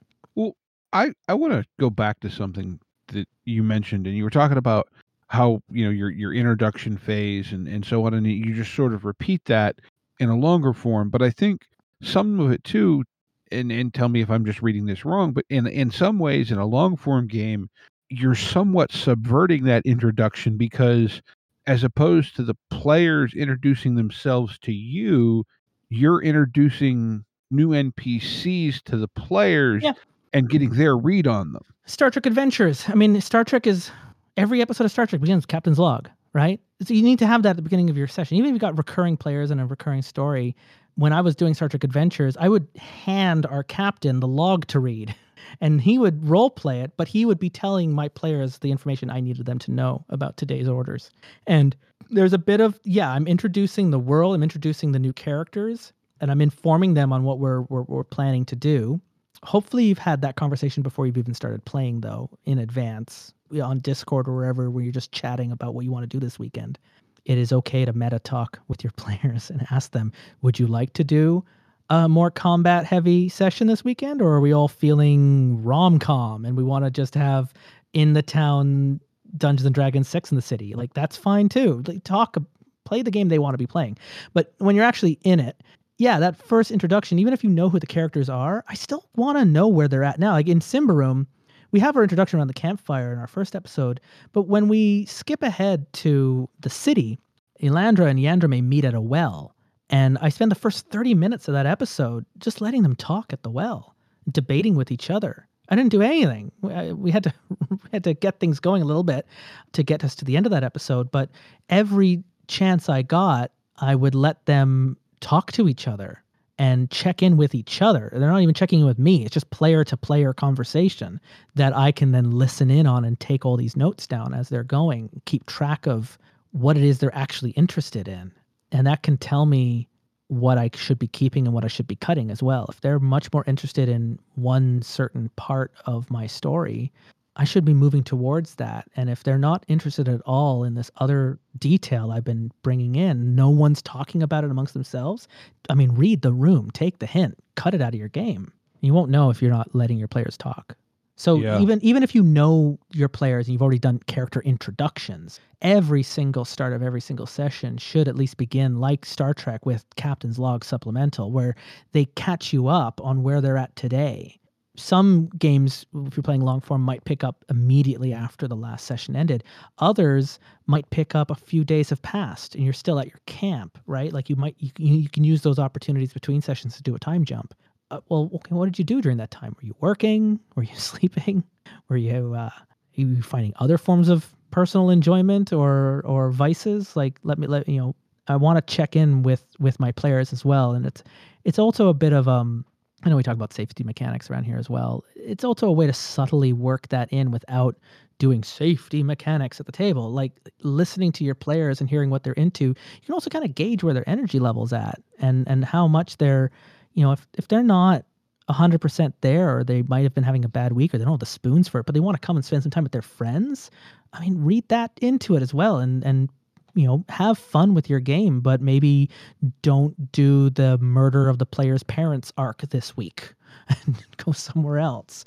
I I want to go back to something that you mentioned, and you were talking about how you know your your introduction phase and and so on, and you just sort of repeat that in a longer form. But I think some of it too, and and tell me if I'm just reading this wrong, but in in some ways, in a long form game, you're somewhat subverting that introduction because as opposed to the players introducing themselves to you, you're introducing new NPCs to the players. Yeah. And getting their read on them. Star Trek Adventures. I mean, Star Trek is every episode of Star Trek begins with Captain's log, right? So you need to have that at the beginning of your session. Even if you've got recurring players and a recurring story. When I was doing Star Trek Adventures, I would hand our captain the log to read. And he would role play it, but he would be telling my players the information I needed them to know about today's orders. And there's a bit of, yeah, I'm introducing the world, I'm introducing the new characters, and I'm informing them on what we're, we're, we're planning to do hopefully you've had that conversation before you've even started playing though in advance on discord or wherever where you're just chatting about what you want to do this weekend. It is okay to meta talk with your players and ask them would you like to do a more combat heavy session this weekend or are we all feeling rom-com and we want to just have in the town dungeons and dragons sex in the city? Like that's fine too. Like, talk play the game they want to be playing. But when you're actually in it yeah, that first introduction, even if you know who the characters are, I still want to know where they're at now. Like in Symbaroum, we have our introduction around the campfire in our first episode, but when we skip ahead to the city, Elandra and Yandrome meet at a well. And I spend the first 30 minutes of that episode just letting them talk at the well, debating with each other. I didn't do anything. We had to we had to get things going a little bit to get us to the end of that episode, but every chance I got, I would let them talk to each other and check in with each other. They're not even checking in with me. It's just player to player conversation that I can then listen in on and take all these notes down as they're going, keep track of what it is they're actually interested in. And that can tell me what I should be keeping and what I should be cutting as well. If they're much more interested in one certain part of my story, I should be moving towards that. And if they're not interested at all in this other detail I've been bringing in, no one's talking about it amongst themselves. I mean, read the room, take the hint, cut it out of your game. You won't know if you're not letting your players talk. So Yeah. even even if you know your players and you've already done character introductions, every single start of every single session should at least begin like Star Trek with Captain's Log supplemental, where they catch you up on where they're at today some games, if you're playing long form, might pick up immediately after the last session ended. Others might pick up a few days have passed and you're still at your camp, right? Like you might, you, can- you can use those opportunities between sessions to do a time jump. Uh, well, okay, what did you do during that time? Were you working? Were you sleeping? Were you, uh, you finding other forms of personal enjoyment or, or vices? Like, let me, let, you know, I want to check in with, with my players as well. And it's, it's also a bit of, um, I know we talk about safety mechanics around here as well. It's also a way to subtly work that in without doing safety mechanics at the table. Like listening to your players and hearing what they're into, you can also kind of gauge where their energy level's at and and how much they're, you know, if if they're not 100% there or they might have been having a bad week or they don't have the spoons for it, but they want to come and spend some time with their friends, I mean, read that into it as well and and you know, have fun with your game, but maybe don't do the murder of the player's parents arc this week and go somewhere else.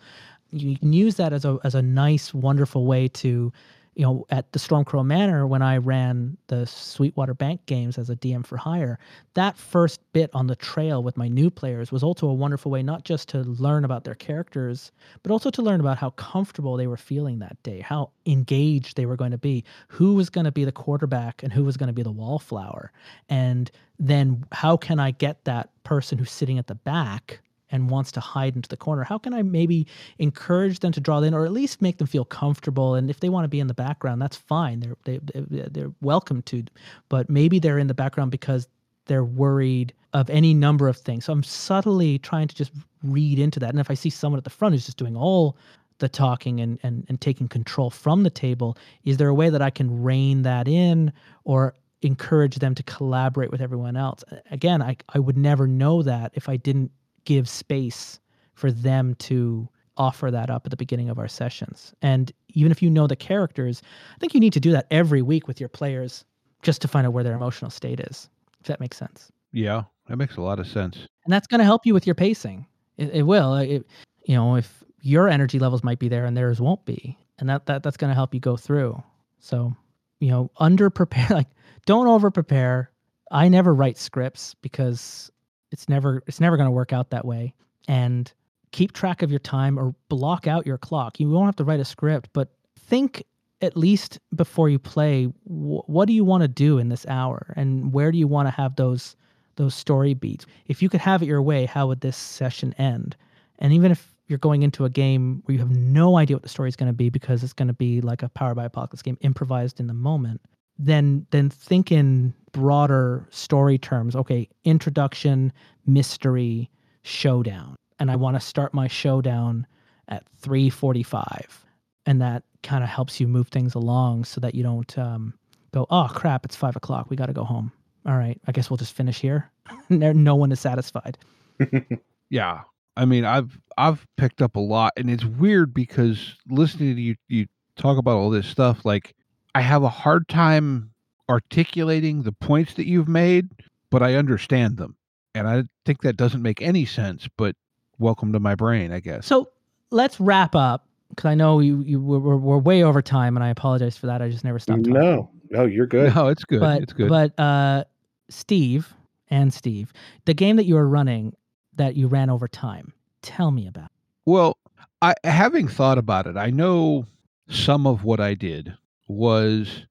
You can use that as a as a nice, wonderful way to, you know, at the Stormcrow Manor when I ran the Sweetwater Bank games as a DM for hire, that first bit on the trail with my new players was also a wonderful way not just to learn about their characters, but also to learn about how comfortable they were feeling that day, how engaged they were going to be, who was going to be the quarterback and who was going to be the wallflower. And then how can I get that person who's sitting at the back and wants to hide into the corner? How can I maybe encourage them to draw in or at least make them feel comfortable? And if they want to be in the background, that's fine. They're, they, they- they're welcome to, but maybe they're in the background because they're worried of any number of things. So I'm subtly trying to just read into that. And if I see someone at the front who's just doing all the talking and, and, and taking control from the table, is there a way that I can rein that in or encourage them to collaborate with everyone else? Again, I, I would never know that if I didn't give space for them to offer that up at the beginning of our sessions. And even if you know the characters, I think you need to do that every week with your players just to find out where their emotional state is, if that makes sense. Yeah, that makes a lot of sense. And that's going to help you with your pacing. It, it will. It, you know, if your energy levels might be there and theirs won't be, and that, that that's going to help you go through. So, you know, under prepare, like don't over prepare. I never write scripts because it's never it's never going to work out that way. And keep track of your time or block out your clock. You won't have to write a script, but think at least before you play wh- what do you want to do in this hour and where do you want to have those those story beats if you could have it your way how would this session end and even if you're going into a game where you have no idea what the story is going to be because it's going to be like a Power by Apocalypse game, improvised in the moment, then then think in broader story terms. Okay, introduction, mystery, showdown, and I want to start my showdown at 3:45, and that kind of helps you move things along so that you don't um, go, oh crap, it's five o'clock, we got to go home. All right, I guess we'll just finish here. no no one is satisfied. Yeah. I mean, I've I've picked up a lot and it's weird because listening to you you talk about all this stuff like I have a hard time articulating the points that you've made, but I understand them. And I think that doesn't make any sense, but welcome to my brain, I guess. So let's wrap up because I know you you we're, we're- we're way over time, and I apologize for that. I just never stopped talking. No, no, you're good. No, it's good. but it's good. but uh, Steve and Steve, the game that you were running that you ran over time. Tell me about. Well, I having thought about it, I know some of what I did was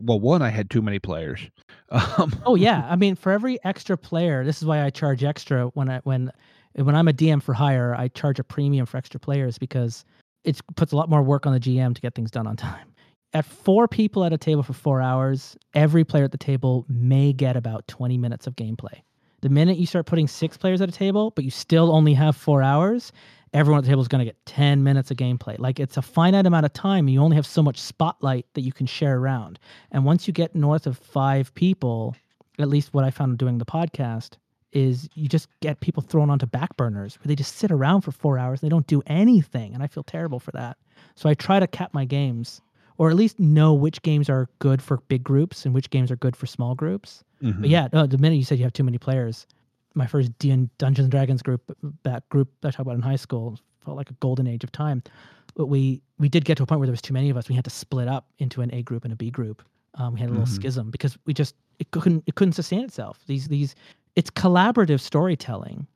well, one, I had too many players. Um, Oh yeah, I mean for every extra player, this is why I charge extra when I when when I'm a DM for hire, I charge a premium for extra players because it puts a lot more work on the GM to get things done on time. At four people at a table for four hours, every player at the table may get about 20 minutes of gameplay. The minute you start putting six players at a table, but you still only have four hours, everyone at the table is going to get 10 minutes of gameplay. Like it's a finite amount of time. You only have so much spotlight that you can share around. And once you get north of five people, at least what I found doing the podcast, is you just get people thrown onto back burners where they just sit around for four hours. and They don't do anything. And I feel terrible for that. So I try to cap my games or at least know which games are good for big groups and which games are good for small groups. mhm. But yeah, no, the minute you said you have too many players, my first D and Dungeons and Dragons group, that group I talked about in high school, felt like a golden age of time. But we we did get to a point where there was too many of us. We had to split up into an A group and a B group. Um, we had a little Mhm. schism because we just it couldn't it couldn't sustain itself. These these it's collaborative storytelling.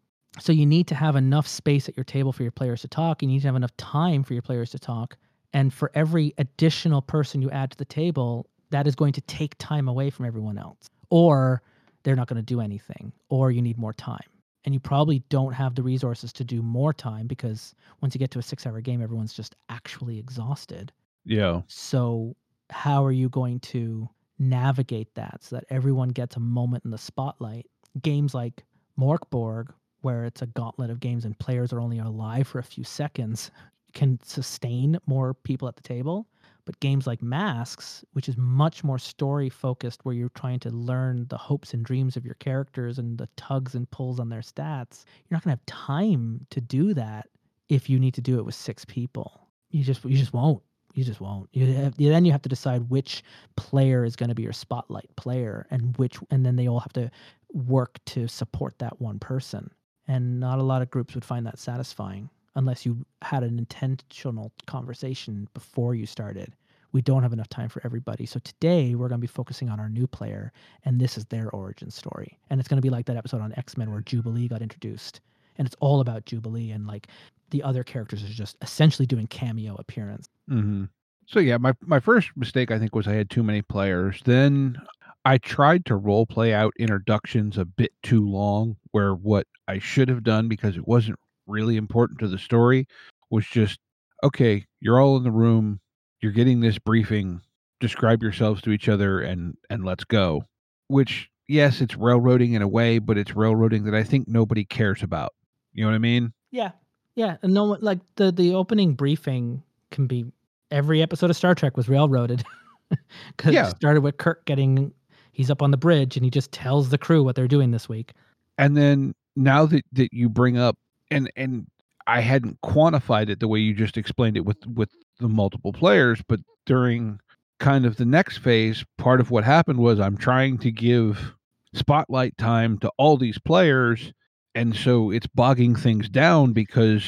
So you need to have enough space at your table for your players to talk. You need to have enough time for your players to talk. And for every additional person you add to the table, that is going to take time away from everyone else. Or they're not going to do anything, or you need more time. And you probably don't have the resources to do more time because once you get to a six hour game, everyone's just actually exhausted. Yeah. So, how are you going to navigate that so that everyone gets a moment in the spotlight? Games like Mörk Borg, where it's a gauntlet of games and players are only alive for a few seconds, can sustain more people at the table. But games like Masks, which is much more story focused, where you're trying to learn the hopes and dreams of your characters and the tugs and pulls on their stats, you're not going to have time to do that if you need to do it with six people. You just you just won't. You just won't. You have, then you have to decide which player is going to be your spotlight player, and which, and then they all have to work to support that one person. And not a lot of groups would find that satisfying unless you had an intentional conversation before you started. We don't have enough time for everybody. So today we're going to be focusing on our new player, and this is their origin story. And it's going to be like that episode on X Men where Jubilee got introduced, and it's all about Jubilee, and like the other characters are just essentially doing cameo appearance. hmm So yeah, my my first mistake I think was I had too many players. Then I tried to role play out introductions a bit too long, where what I should have done because it wasn't really important to the story was just okay, you're all in the room, you're getting this briefing, describe yourselves to each other and and let's go. Which yes, it's railroading in a way, but it's railroading that I think nobody cares about. You know what I mean? Yeah, yeah, and no one like the the opening briefing can be every episode of Star Trek was railroaded because Yeah. it started with Kirk getting he's up on the bridge and he just tells the crew what they're doing this week. and then now that that you bring up and and I hadn't quantified it the way you just explained it with with the multiple players, but during kind of the next phase, part of what happened was I'm trying to give spotlight time to all these players, and so it's bogging things down because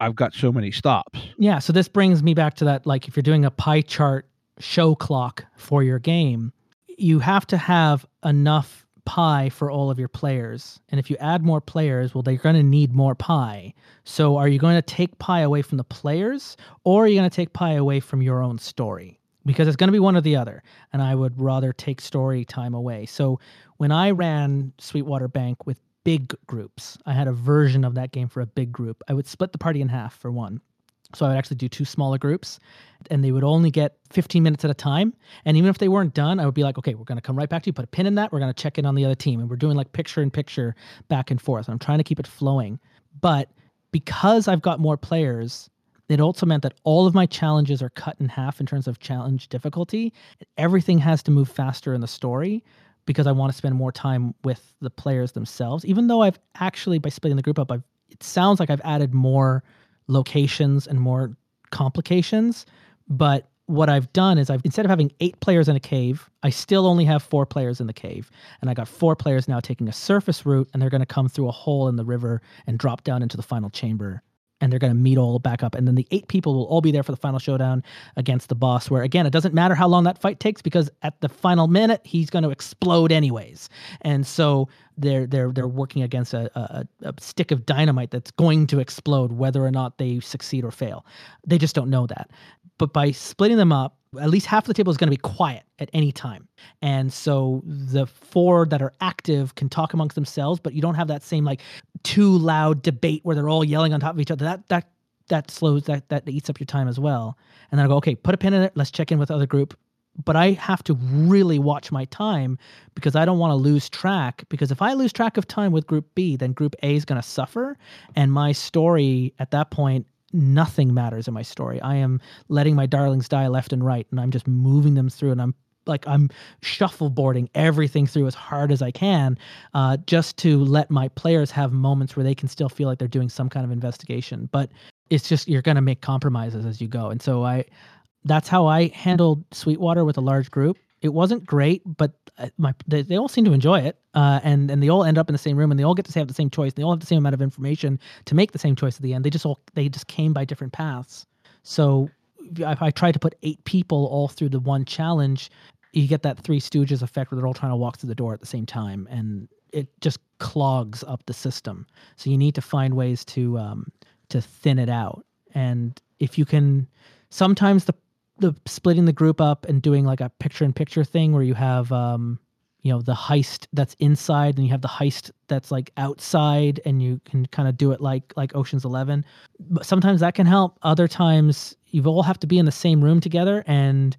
I've got so many stops. Yeah, so this brings me back to that like if you're doing a pie chart show clock for your game, you have to have enough pie for all of your players. And if you add more players, well they're going to need more pie. So are you going to take pie away from the players or are you going to take pie away from your own story? Because it's going to be one or the other, and I would rather take story time away. So when I ran Sweetwater Bank with big groups. I had a version of that game for a big group. I would split the party in half for one. So I would actually do two smaller groups and they would only get 15 minutes at a time. And even if they weren't done, I would be like, okay, we're going to come right back to you, put a pin in that. We're going to check in on the other team. And we're doing like picture in picture back and forth. I'm trying to keep it flowing. But because I've got more players, it also meant that all of my challenges are cut in half in terms of challenge difficulty. Everything has to move faster in the story because I want to spend more time with the players themselves. Even though I've actually, by splitting the group up, I've, it sounds like I've added more locations and more complications. But what I've done is I've instead of having eight players in a cave, I still only have four players in the cave. And I got four players now taking a surface route and they're going to come through a hole in the river and drop down into the final chamber and they're going to meet all back up. And then the eight people will all be there for the final showdown against the boss, where again, it doesn't matter how long that fight takes because at the final minute, he's going to explode anyways. And so they're they're they're working against a, a, a stick of dynamite that's going to explode whether or not they succeed or fail. They just don't know that. But by splitting them up, at least half of the table is going to be quiet at any time. And so the four that are active can talk amongst themselves, but you don't have that same like too loud debate where they're all yelling on top of each other. That that that slows that that eats up your time as well. And then I go, okay, put a pin in it. Let's check in with other group. But I have to really watch my time because I don't want to lose track. Because if I lose track of time with group B, then group A is going to suffer. And my story at that point nothing matters in my story. I am letting my darlings die left and right, and I'm just moving them through, and I'm like I'm shuffleboarding everything through as hard as I can, uh, just to let my players have moments where they can still feel like they're doing some kind of investigation. But it's just you're going to make compromises as you go, and so I. That's how I handled Sweetwater with a large group it wasn't great, but uh, my they, they all seem to enjoy it, uh, and and they all end up in the same room, and they all get to have the same choice. And they all have the same amount of information to make the same choice at the end. They just all they just came by different paths. So if I try to put eight people all through the one challenge, you get that Three Stooges effect where they're all trying to walk through the door at the same time, and it just clogs up the system. So you need to find ways to um, to thin it out. And if you can, sometimes the the splitting the group up and doing like a picture in picture thing where you have um you know the heist that's inside and you have the heist that's like outside and you can kind of do it like like oceans 11 but sometimes that can help. Other times you all have to be in the same room together and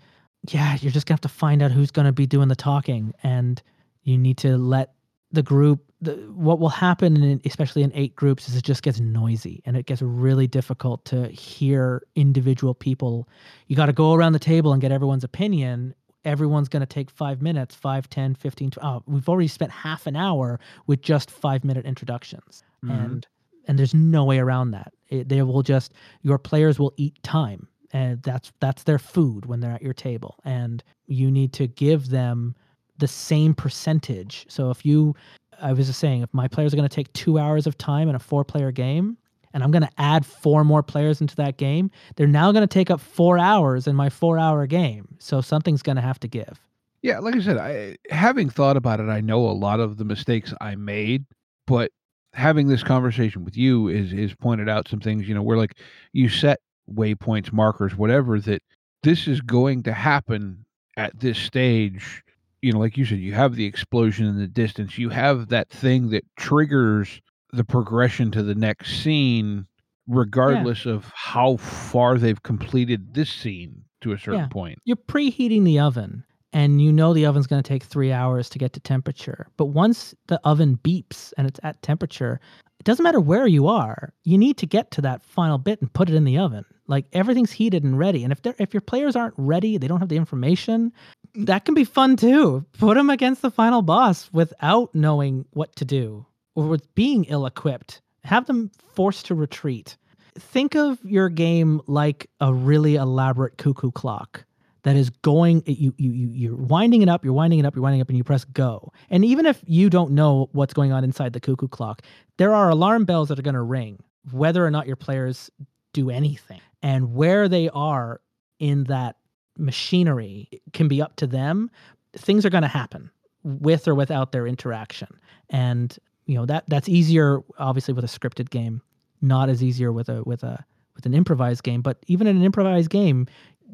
yeah you're just gonna have to find out who's gonna be doing the talking and you need to let the group the, what will happen in, especially in eight groups is it just gets noisy and it gets really difficult to hear individual people. You got to go around the table and get everyone's opinion. Everyone's going to take five minutes 5 10 15 20, oh, we've already spent half an hour with just five minute introductions. Mm-hmm. and and there's no way around that. It, they will just your players will eat time. And that's that's their food when they're at your table. And you need to give them the same percentage. So if you, I was just saying, if my players are going to take two hours of time in a four player game, and I'm going to add four more players into that game, they're now going to take up four hours in my four hour game. So something's going to have to give. Yeah, like I said, I having thought about it, I know a lot of the mistakes I made, but having this conversation with you is is pointed out some things, you know, where like you set waypoints, markers, whatever that this is going to happen at this stage you know, like you said, you have the explosion in the distance. You have that thing that triggers the progression to the next scene, regardless yeah. of how far they've completed this scene to a certain yeah. point. You're preheating the oven, and you know the oven's going to take three hours to get to temperature. But once the oven beeps and it's at temperature, it doesn't matter where you are. You need to get to that final bit and put it in the oven. Like everything's heated and ready. And if they're if your players aren't ready, they don't have the information, that can be fun too. Put them against the final boss without knowing what to do or with being ill equipped. Have them forced to retreat. Think of your game like a really elaborate cuckoo clock that is going you, you you you're winding it up you're winding it up you're winding up and you press go. And even if you don't know what's going on inside the cuckoo clock there are alarm bells that are going to ring whether or not your players do anything. And where they are in that machinery can be up to them, things are going to happen with or without their interaction. And you know that that's easier obviously with a scripted game, not as easier with a with a with an improvised game, but even in an improvised game,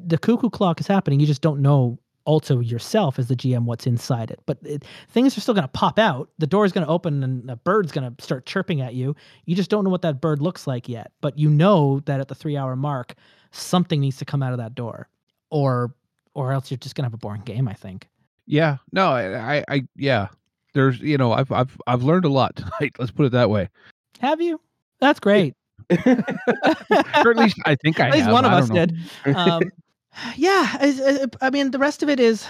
the cuckoo clock is happening. You just don't know also yourself as the GM what's inside it. But it, things are still going to pop out. The door is going to open and a bird's going to start chirping at you. You just don't know what that bird looks like yet. But you know that at the three hour mark, something needs to come out of that door, or or else you're just going to have a boring game. I think. Yeah. No. I, I. Yeah. There's. You know. I've. I've. I've learned a lot tonight. Let's put it that way. Have you? That's great. or at least I think I. At least have. one of us did. Um, yeah, I, I- I mean, the rest of it is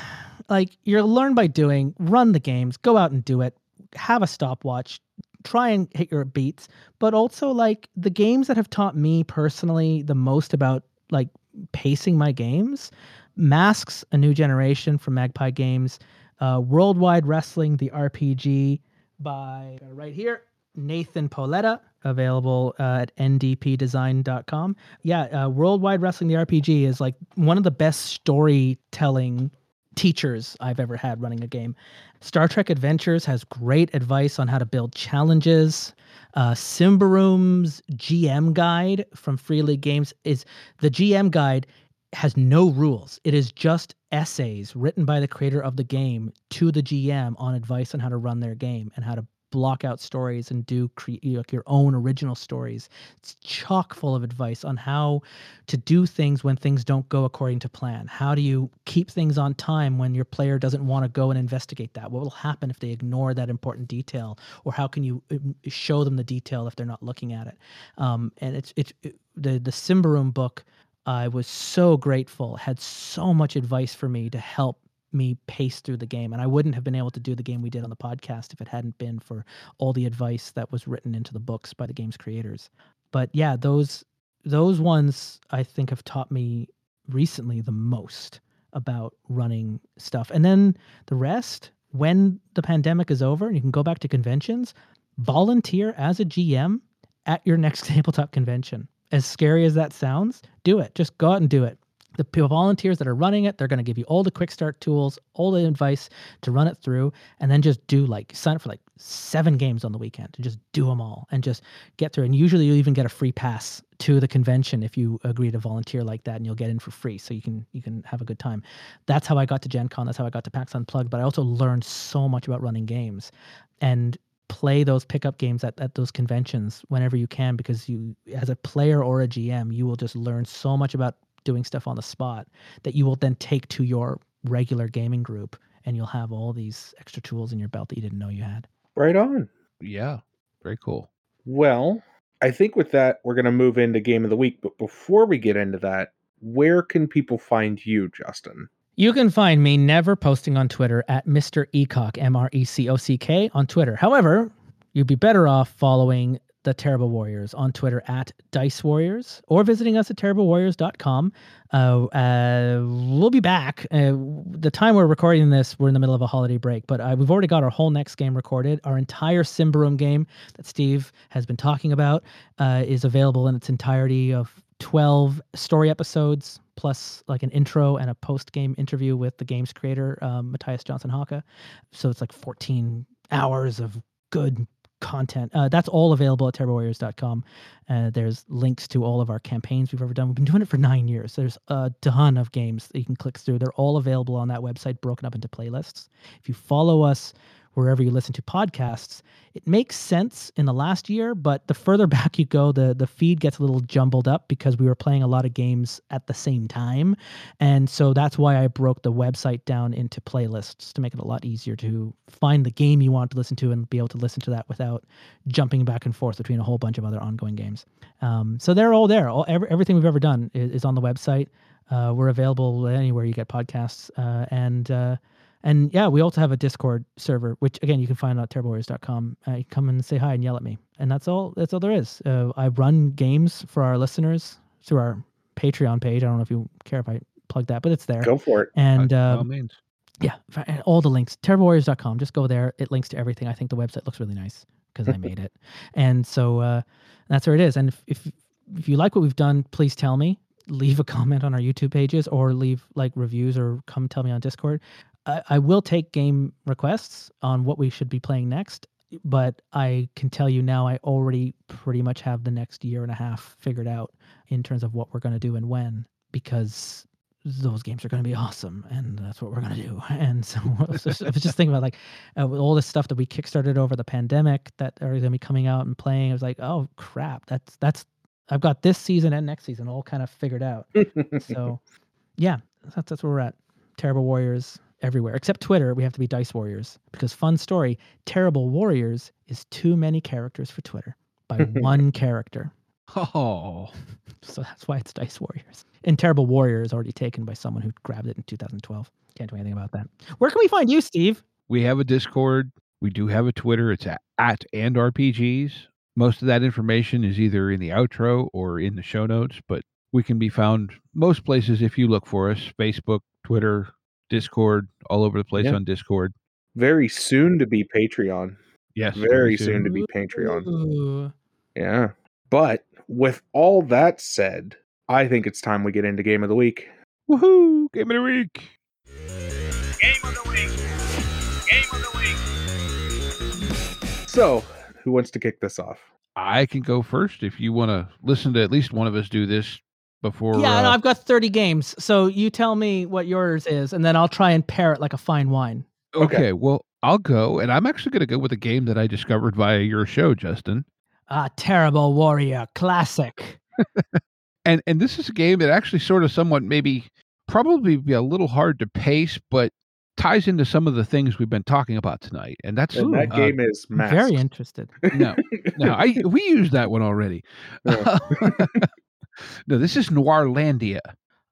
like you're learn by doing. Run the games, go out and do it. Have a stopwatch. Try and hit your beats, but also like the games that have taught me personally the most about like pacing my games. Masks, a new generation from Magpie Games. Uh, Worldwide Wrestling, the RPG by right here Nathan Paoletta, available uh, at ndpdesign.com. Yeah, uh, Worldwide Wrestling, the RPG is like one of the best storytelling teachers I've ever had running a game. Star Trek Adventures has great advice on how to build challenges. Uh, Symbaroum's GM guide from Free League Games is the GM guide has no rules. It is just essays written by the creator of the game to the GM on advice on how to run their game and how to block out stories and do create like your own original stories. It's chock full of advice on how to do things when things don't go according to plan. How do you keep things on time when your player doesn't want to go and investigate that? What will happen if they ignore that important detail? Or how can you um, show them the detail if they're not looking at it? Um, and it's it's it, the the Symbaroum book. I was so grateful. Had so much advice for me to help me pace through the game and i wouldn't have been able to do the game we did on the podcast if it hadn't been for all the advice that was written into the books by the game's creators. But yeah those those ones i think have taught me recently the most about running stuff. And then the rest when the pandemic is over and you can go back to conventions volunteer as a gm at your next tabletop convention. As scary as that sounds do it. Just go out and do it the volunteers that are running it they're going to give you all the quick start tools all the advice to run it through and then just do like sign up for like seven games on the weekend and just do them all and just get through. And usually you even get a free pass to the convention if you agree to volunteer like that and you'll get in for free so you can you can have a good time. That's how i got to gen con. That's how i got to pax unplugged but i also learned so much about running games and play those pickup games at, at those conventions whenever you can because you as a player or a gm you will just learn so much about doing stuff on the spot that you will then take to your regular gaming group and you'll have all these extra tools in your belt that you didn't know you had. Right on. Yeah. Very cool. Well, I think with that, we're going to move into game of the week. But before we get into that, where can people find you, Justin? You can find me never posting on Twitter at Mr. Ecock, M R E C O C K, on Twitter. However, you'd be better off following the Terrible Warriors on Twitter at Dice Warriors or visiting us at terriblewarriors.com. Uh, uh, we'll be back. Uh, the time we're recording this, we're in the middle of a holiday break, but uh, we've already got our whole next game recorded. Our entire Symbaroum game that Steve has been talking about uh, is available in its entirety of 12 story episodes plus like an intro and a post game interview with the game's creator um, Mattias Johnsson Haake so it's like 14 hours of good content. Uh, that's all available at terriblewarriors.com uh, there's links to all of our campaigns we've ever done. We've been doing it for nine years. There's a ton of games that you can click through. They're all available on that website broken up into playlists. If you follow us wherever you listen to podcasts. It makes sense in the last year, but the further back you go, the the feed gets a little jumbled up because we were playing a lot of games at the same time. And so that's why I broke the website down into playlists to make it a lot easier to find the game you want to listen to and be able to listen to that without jumping back and forth between a whole bunch of other ongoing games. Um, so they're all there. All, every, everything we've ever done is, is on the website. Uh, we're available anywhere you get podcasts. Uh, and uh, and yeah, we also have a Discord server, which again you can find at terriblewarriors.com. Uh, you come and say hi and yell at me, and that's all. That's all there is. Uh, I run games for our listeners through our Patreon page. I don't know if you care if I plug that, but it's there. Go for it. And By uh, all means. yeah, and all the links. Terriblewarriors.com. Just go there. It links to everything. I think the website looks really nice because I made it, and so uh, that's where it is. And if, if if you like what we've done, please tell me. Leave a comment on our YouTube pages or leave like reviews or come tell me on Discord. I, I will take game requests on what we should be playing next, but I can tell you now I already pretty much have the next year and a half figured out in terms of what we're going to do and when because those games are going to be awesome and that's what we're going to do. And so i was just, I was just thinking about like uh, with all this stuff that we kickstarted over the pandemic that are going to be coming out and playing i was like oh crap that's that's i've got this season and next season all kind of figured out. So yeah that's, that's where we're at. Terrible warriors everywhere except twitter we have to be dice warriors because fun story terrible warriors is too many characters for twitter by one character Oh, so that's why it's Dice Warriors. And Terrible Warrior is already taken by someone who grabbed it in 2012. Can't do anything about that. Where can we find you, Steve? we have a Discord. We do have a Twitter. It's at, at and RPGs. Most of that information is either in the outro or in the show notes, but we can be found most places if you look for us Facebook, Twitter, Discord, all over the place Yeah. on Discord. Very soon to be Patreon. Yes. Very soon to be Patreon. Ooh. Yeah. But with all that said, I think it's time we get into game of the week. Woohoo! Game of the week. Game of the week. Game of the week. So, who wants to kick this off? I can go first if you want to listen to at least one of us do this before. Yeah, no, uh, I've got 30 games. So you tell me what yours is, and then I'll try and pair it like a fine wine. Okay. okay. Well, I'll go, and I'm actually going to go with a game that I discovered via your show, Justin. Ah, Terrible Warrior Classic. and and this is a game that actually sort of somewhat maybe probably be a little hard to pace, but ties into some of the things we've been talking about tonight. And that's And that uh, game is I'm very interested. no, no, I we used that one already. Yeah. no, this is Noirlandia,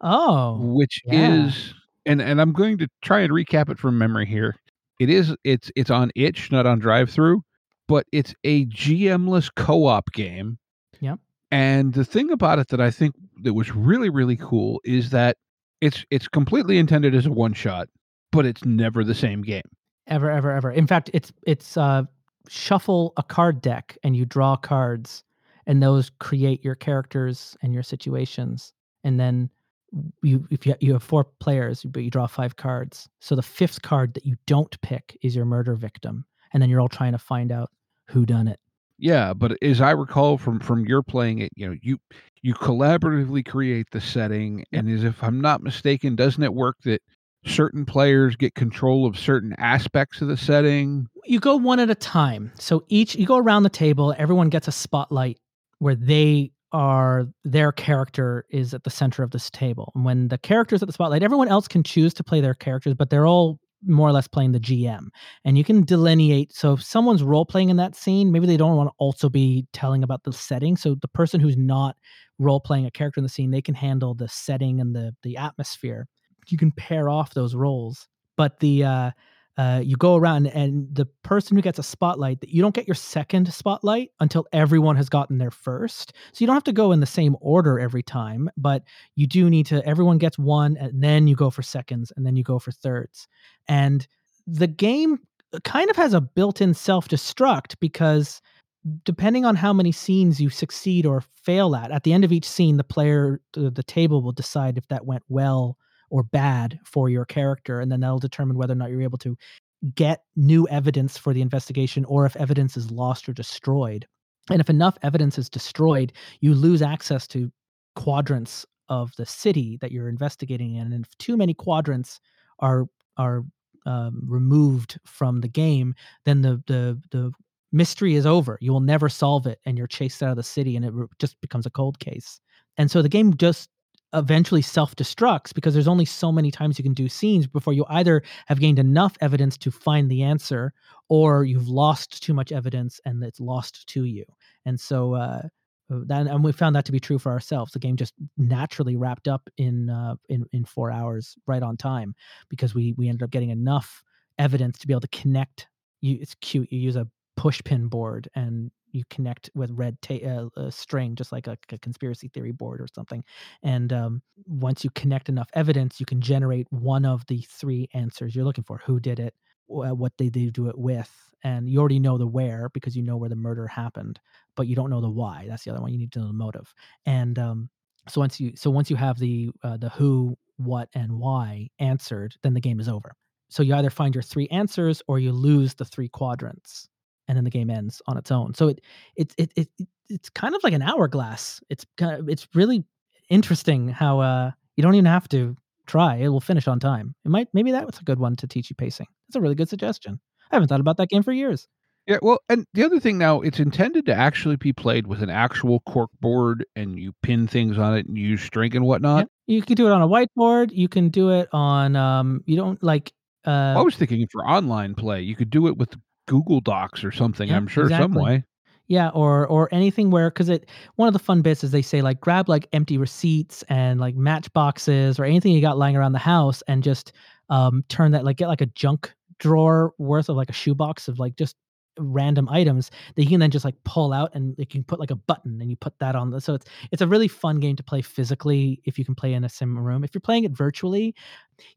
Oh, which yeah. is and and I'm going to try and recap it from memory here. It is it's it's on itch, not on drive through, but it's a GMless co-op game. Yep. And the thing about it that I think that was really really cool is that it's it's completely intended as a one shot, but it's never the same game. ever, ever, ever. In fact, it's it's uh, shuffle a card deck, and you draw cards, and those create your characters and your situations, and then you if you you have four players, but you draw five cards. So the fifth card that you don't pick is your murder victim, and then you're all trying to find out who done it. Yeah, but as I recall from from your playing it, you know, you you collaboratively create the setting, and as if I'm not mistaken, doesn't it work that certain players get control of certain aspects of the setting? you go one at a time. So each you go around the table, everyone gets a spotlight where they are their character is at the center of this table. And when the character's at the spotlight, everyone else can choose to play their characters, but they're all more or less playing the GM. And you can delineate. So if someone's role playing in that scene, maybe they don't want to also be telling about the setting. So the person who's not role playing a character in the scene, they can handle the setting and the the atmosphere. You can pair off those roles. But the uh uh, you go around and the person who gets a spotlight you don't get your second spotlight until everyone has gotten their first. So you don't have to go in the same order every time but you do need to everyone gets one and then you go for seconds and then you go for thirds. And the game kind of has a built-in self-destruct because depending on how many scenes you succeed or fail at at the end of each scene the player the table will decide if that went well or bad for your character and then that'll determine whether or not you're able to get new evidence for the investigation or if evidence is lost or destroyed. And if enough evidence is destroyed you lose access to quadrants of the city that you're investigating in and if too many quadrants are are um, removed from the game then the the the mystery is over. You will never solve it and you're chased out of the city and it re- just becomes a cold case. And so the game just eventually self-destructs because there's only so many times you can do scenes before you either have gained enough evidence to find the answer or you've lost too much evidence and it's lost to you. And so uh that and we found that to be true for ourselves. The game just naturally wrapped up in uh in in 4 hours right on time because we we ended up getting enough evidence to be able to connect. You it's cute. You use a push pin board and you connect with red ta- uh, string just like a, a conspiracy theory board or something and um, once you connect enough evidence you can generate one of the three answers you're looking for who did it wh- what they, they do it with and you already know the where because you know where the murder happened but you don't know the why that's the other one you need to know the motive and um, so once you so once you have the uh, the who what and why answered then the game is over. So you either find your three answers or you lose the three quadrants and then the game ends on its own so it it it, it it- it's kind of like an hourglass it's kind of it's really interesting how uh you don't even have to try. It will finish on time. It might maybe that's a good one to teach you pacing. That's a really good suggestion. I haven't thought about that game for years. Yeah, well, and the other thing now, it's intended to actually be played with an actual cork board, and you pin things on it and use string and whatnot. Yeah. You can do it on a whiteboard. You can do it on um. You don't like. Uh, I was thinking for online play, you could do it with Google Docs or something. Yeah, I'm sure some way. Yeah, or or anything where because it one of the fun bits is they say like grab like empty receipts and like matchboxes or anything you got lying around the house and just um turn that like get like a junk drawer worth of like a shoebox of like just random items that you can then just like pull out and you can put like a button and you put that on the so it's it's a really fun game to play physically if you can play in a sim room. If you're playing it virtually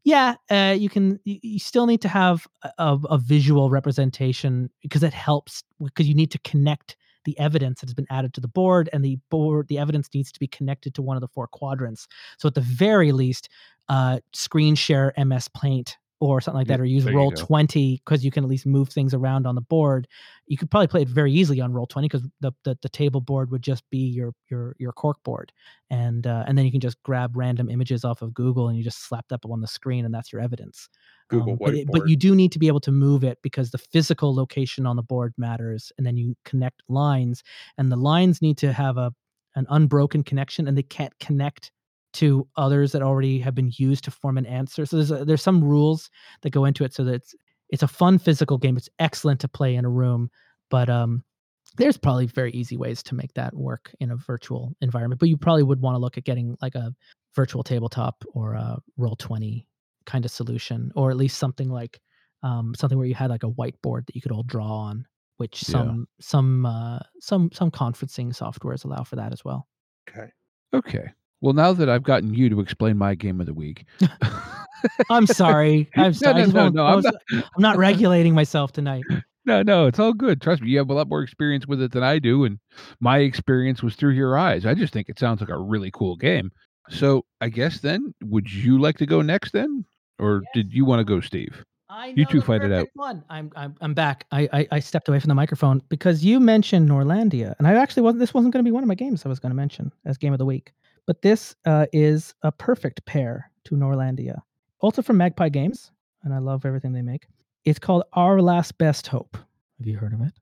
yeah uh, you can you, still need to have a a visual representation because it helps because you need to connect the evidence that has been added to the board and the board the evidence needs to be connected to one of the four quadrants. So at the very least uh screen share ms paint or something like that or use there roll 20 because you can at least move things around on the board. You could probably play it very easily on roll 20 because the, the the table board would just be your your your cork board. And uh, and then you can just grab random images off of google and you just slap that up on the screen and that's your evidence. Google um, but, it- but you do need to be able to move it because the physical location on the board matters and then you connect lines and the lines need to have a an unbroken connection and they can't connect to others that already have been used to form an answer so there's a, there's some rules that go into it so that it's it's a fun physical game it's excellent to play in a room but um there's probably very easy ways to make that work in a virtual environment but you probably would want to look at getting like a virtual tabletop or a roll 20 kind of solution or at least something like um, something where you had like a whiteboard that you could all draw on which Yeah. some some uh, some some conferencing softwares allow for that as well Okay. Okay. Well, now that I've gotten you to explain my game of the week, i'm sorry i'm sorry I no, no, won't- no, I I'm was- I'm not regulating myself tonight no, no, it's all good. Trust me, you have a lot more experience with it than I do, and my experience was through your eyes. I just think it sounds like a really cool game. So, I guess then, would you like to go next then, or did you want to go, Steve? I You know two fight it out. One. I'm I'm I'm back. I, I I stepped away from the microphone because you mentioned Noirlandia, and I actually wasn't. This wasn't going to be one of my games I was going to mention as game of the week, but this uh, is a perfect pair to Noirlandia. Also from Magpie Games, and I love everything they make. It's called Our Last Best Hope. Have you heard of it?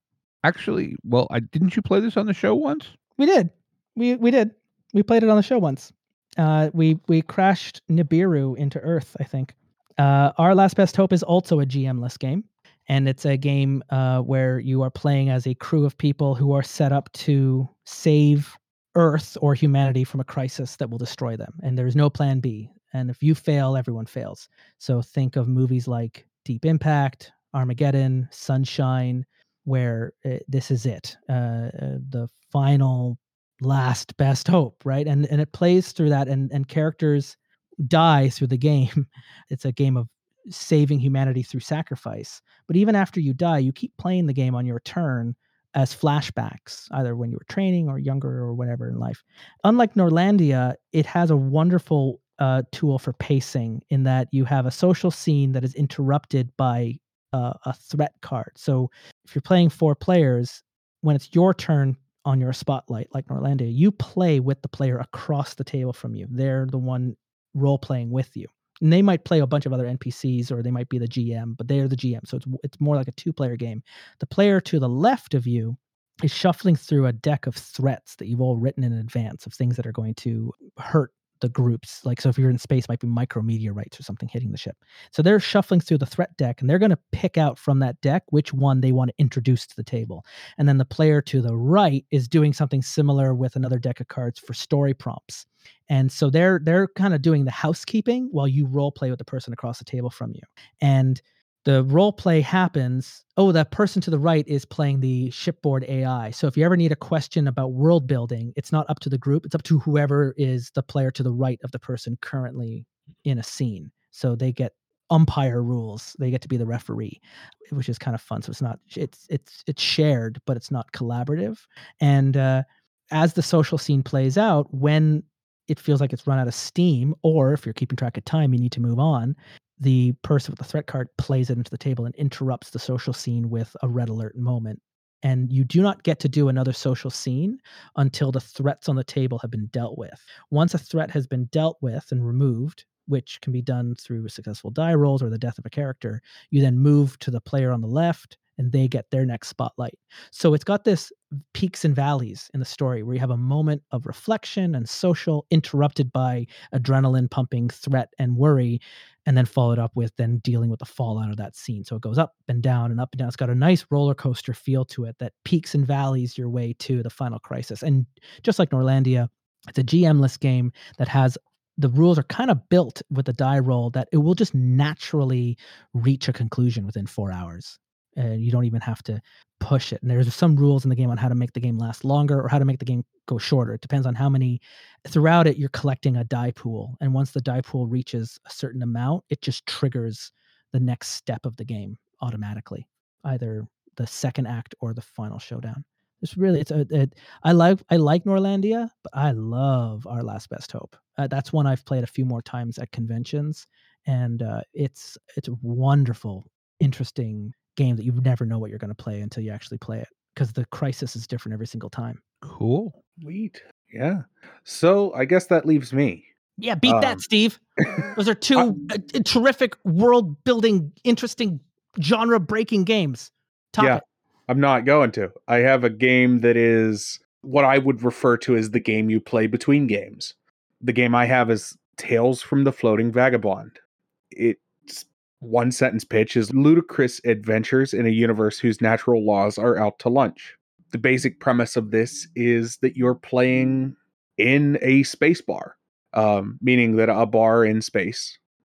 Actually, well, I didn't you play this on the show once? We did. We we did. We played it on the show once. Uh, we we crashed Nibiru into Earth. I think. Uh, Our Last Best Hope is also a GM-less game, and it's a game uh, where you are playing as a crew of people who are set up to save Earth or humanity from a crisis that will destroy them, and there's no Plan B. And if you fail, everyone fails. So think of movies like Deep Impact, Armageddon, Sunshine, where uh, this is it, uh, uh, the final, last best hope, right? And and it plays through that, and and characters die through the game. It's a game of saving humanity through sacrifice. But even after you die, you keep playing the game on your turn as flashbacks, either when you were training or younger or whatever in life. Unlike Noirlandia, it has a wonderful uh, tool for pacing in that you have a social scene that is interrupted by uh, a threat card. So if you're playing four players, when it's your turn on your spotlight, like Noirlandia, you play with the player across the table from you. They're the one role playing with you. And they might play a bunch of other NPCs or they might be the GM, but they're the GM. So it's it's more like a two player game. The player to the left of you is shuffling through a deck of threats that you've all written in advance of things that are going to hurt the groups. Like so if you're in space, might be micrometeorites or something hitting the ship. So they're shuffling through the threat deck and they're going to pick out from that deck which one they want to introduce to the table. And then the player to the right is doing something similar with another deck of cards for story prompts. And so they're they're kind of doing the housekeeping while you role play with the person across the table from you. And the role play happens. Oh, that person to the right is playing the shipboard AI. So if you ever need a question about world building, it's not up to the group, it's up to whoever is the player to the right of the person currently in a scene. So they get umpire rules. They get to be the referee, which is kind of fun. So it's not it's it's it's shared, but it's not collaborative. And uh, as the social scene plays out, when it feels like it's run out of steam, or if you're keeping track of time, you need to move on. The person with the threat card plays it into the table and interrupts the social scene with a red alert moment. And you do not get to do another social scene until the threats on the table have been dealt with. Once a threat has been dealt with and removed, which can be done through successful die rolls or the death of a character. You then move to the player on the left and they get their next spotlight. So it's got this peaks and valleys in the story where you have a moment of reflection and social interrupted by adrenaline pumping threat and worry and then followed up with then dealing with the fallout of that scene. So it goes up and down and up and down. It's got a nice roller coaster feel to it that peaks and valleys your way to the final crisis. And just like Noirlandia, it's a GM-less game that has the rules are kind of built with a die roll that it will just naturally reach a conclusion within four hours and you don't even have to push it. And there's some rules in the game on how to make the game last longer or how to make the game go shorter. It depends on how many throughout it you're collecting a die pool. And once the die pool reaches a certain amount, it just triggers the next step of the game automatically, either the second act or the final showdown. It's really it's a it, I like I like Noirlandia, but I love Our Last Best Hope. Uh, that's one I've played a few more times at conventions, and uh, it's it's wonderful, interesting game that you never know what you're going to play until you actually play it because the crisis is different every single time. Cool. Sweet. Yeah. So I guess that leaves me. Yeah, beat Um, that, Steve. Those are two uh, uh, terrific world building, interesting, genre breaking games. Top Yeah. it. I'm not going to. I have a game that is what I would refer to as the game you play between games. The game I have is Tales from the Floating Vagabond. It's one sentence pitch is ludicrous adventures in a universe whose natural laws are out to lunch. The basic premise of this is that you're playing in a space bar, um, meaning that a bar in space.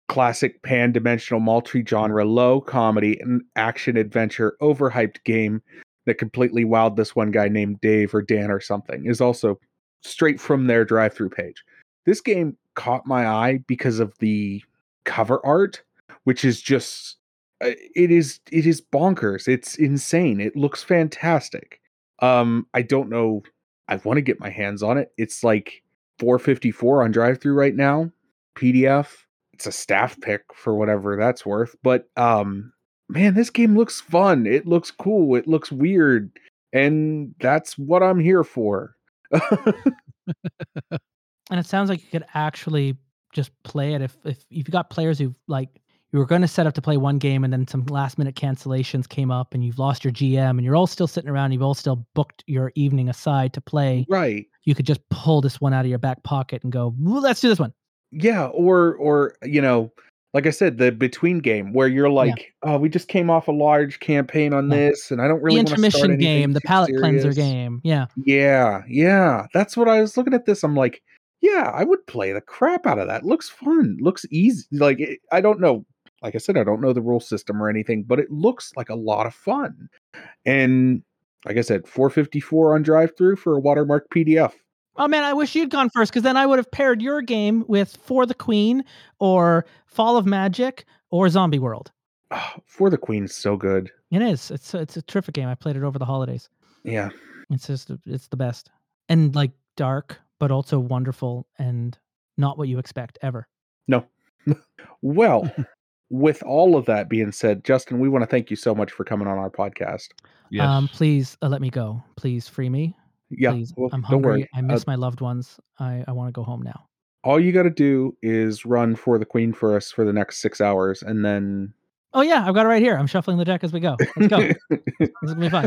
Classic pan dimensional multi genre, low comedy and action adventure, overhyped game that completely wowed this one guy named Dave or Dan or something is also straight from their drive through page. This game caught my eye because of the cover art, which is just uh, it is it is bonkers. It's insane. It looks fantastic. Um I don't know I want to get my hands on it. It's like 454 on drive through right now. PDF. It's a staff pick for whatever that's worth, but um man, this game looks fun. It looks cool. It looks weird. And that's what I'm here for. And it sounds like you could actually just play it if if you've got players who like you were going to set up to play one game and then some last minute cancellations came up and you've lost your GM and you're all still sitting around you've all still booked your evening aside to play right. you could just pull this one out of your back pocket and go let's do this one Yeah, or or you know, like I said, the between game where you're like, oh, we just came off a large campaign on Yeah. this, and I don't really the intermission game the palate cleanser game yeah Yeah, yeah. That's what I was looking at this. I'm like, yeah, I would play the crap out of that. Looks fun. Looks easy. Like it, I don't know. Like I said, I don't know the rule system or anything, but it looks like a lot of fun. And like I said, 454 on drive through for a watermark PDF. Oh man, I wish you'd gone first because then I would have paired your game with For the Queen or Fall of Magic or Zombie World. Ah, for the Queen's so good. It is. It's it's a terrific game. I played it over the holidays. Yeah. It's just it's the best and like dark, but also wonderful and not what you expect ever. No. well, with all of that being said, Justin, we want to thank you so much for coming on our podcast. Yes. Um, please uh, let me go. Please free me. Yeah, Please. well, I'm don't hungry. worry. I Uh, miss my loved ones. I I want to go home now. all you got to do is run for the Queen for us for the next six hours, and then Oh yeah, I've got it right here. I'm shuffling the deck as we go. Let's go. this is gonna be fun.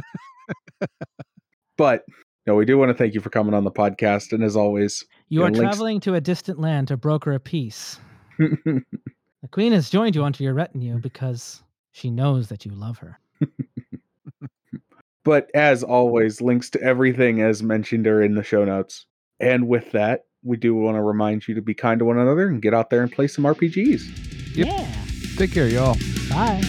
but no, we do want to thank you for coming on the podcast, and as always, You Yeah, are links- traveling to a distant land to broker a peace. The queen has joined you onto your retinue because she knows that you love her. but as always, links to everything as mentioned are in the show notes. And with that, we do want to remind you to be kind to one another and get out there and play some RPGs. Yep. Yeah. Take care, y'all. Bye.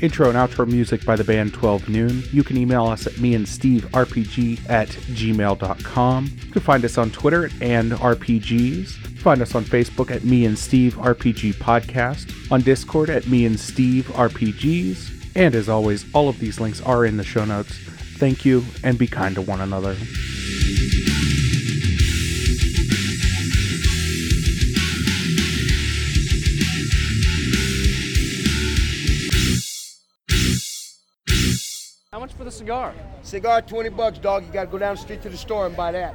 Intro and outro music by the band 12 Noon. You can email us at me and Steve RPG at gmail.com. You can find us on Twitter at and RPGs. Find us on Facebook at Me and Steve RPG Podcast, on Discord at Me and Steve RPGs. And as always, all of these links are in the show notes. Thank you and be kind to one another. the cigar? Cigar, 20 bucks, dog. You got to go down the street to the store and buy that.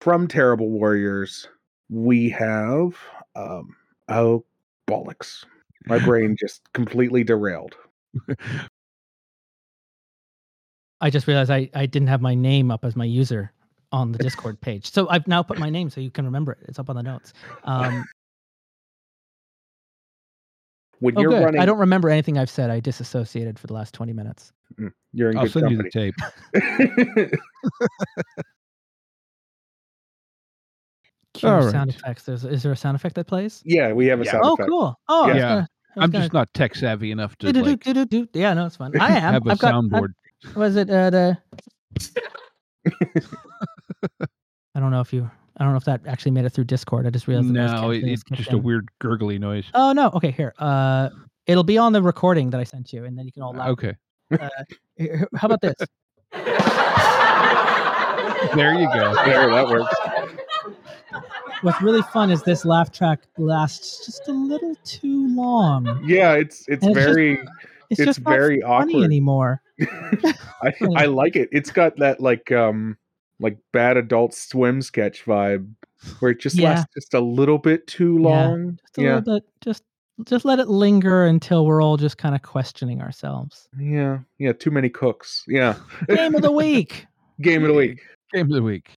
From Terrible Warriors, we have um, oh bollocks. My brain just completely derailed. I just realized I, I didn't have my name up as my user on the Discord page. So I've now put my name so you can remember it. It's up on the notes. Um, When oh, you're good. running I don't remember anything I've said. I disassociated for the last 20 minutes. you're in I'll good send company. you the tape. Cue All sound right. effects. There's, is there a sound effect that plays? yeah, we have a Yeah. sound Oh, effect. cool. Oh, Yeah. gonna- I was I'm gonna- just not tech savvy enough to do-do-do, like do-do-do. Yeah, no, it's fun. I am. have a I've got, soundboard. Was it uh, the I don't know if you I don't know if that actually made it through Discord. I just realized that No, it, it's kicked just a weird gurgly noise. Oh no. Okay, here. Uh it'll be on the recording that I sent you and then you can all laugh. Okay, Here, How about this? there you go. There, that works. What's really fun is this laugh track lasts just a little too long. Yeah, it's it's And it's just- very It's, It's just not very funny awkward. anymore. I, I like it. It's got that like um like bad adult swim sketch vibe where it just Yeah. lasts just a little bit too Yeah, long. Just a Yeah. little bit just just let it linger until we're all just kind of questioning ourselves. Yeah. Yeah. Too many cooks. Yeah. Game of the week. Game of the week. Game of the week.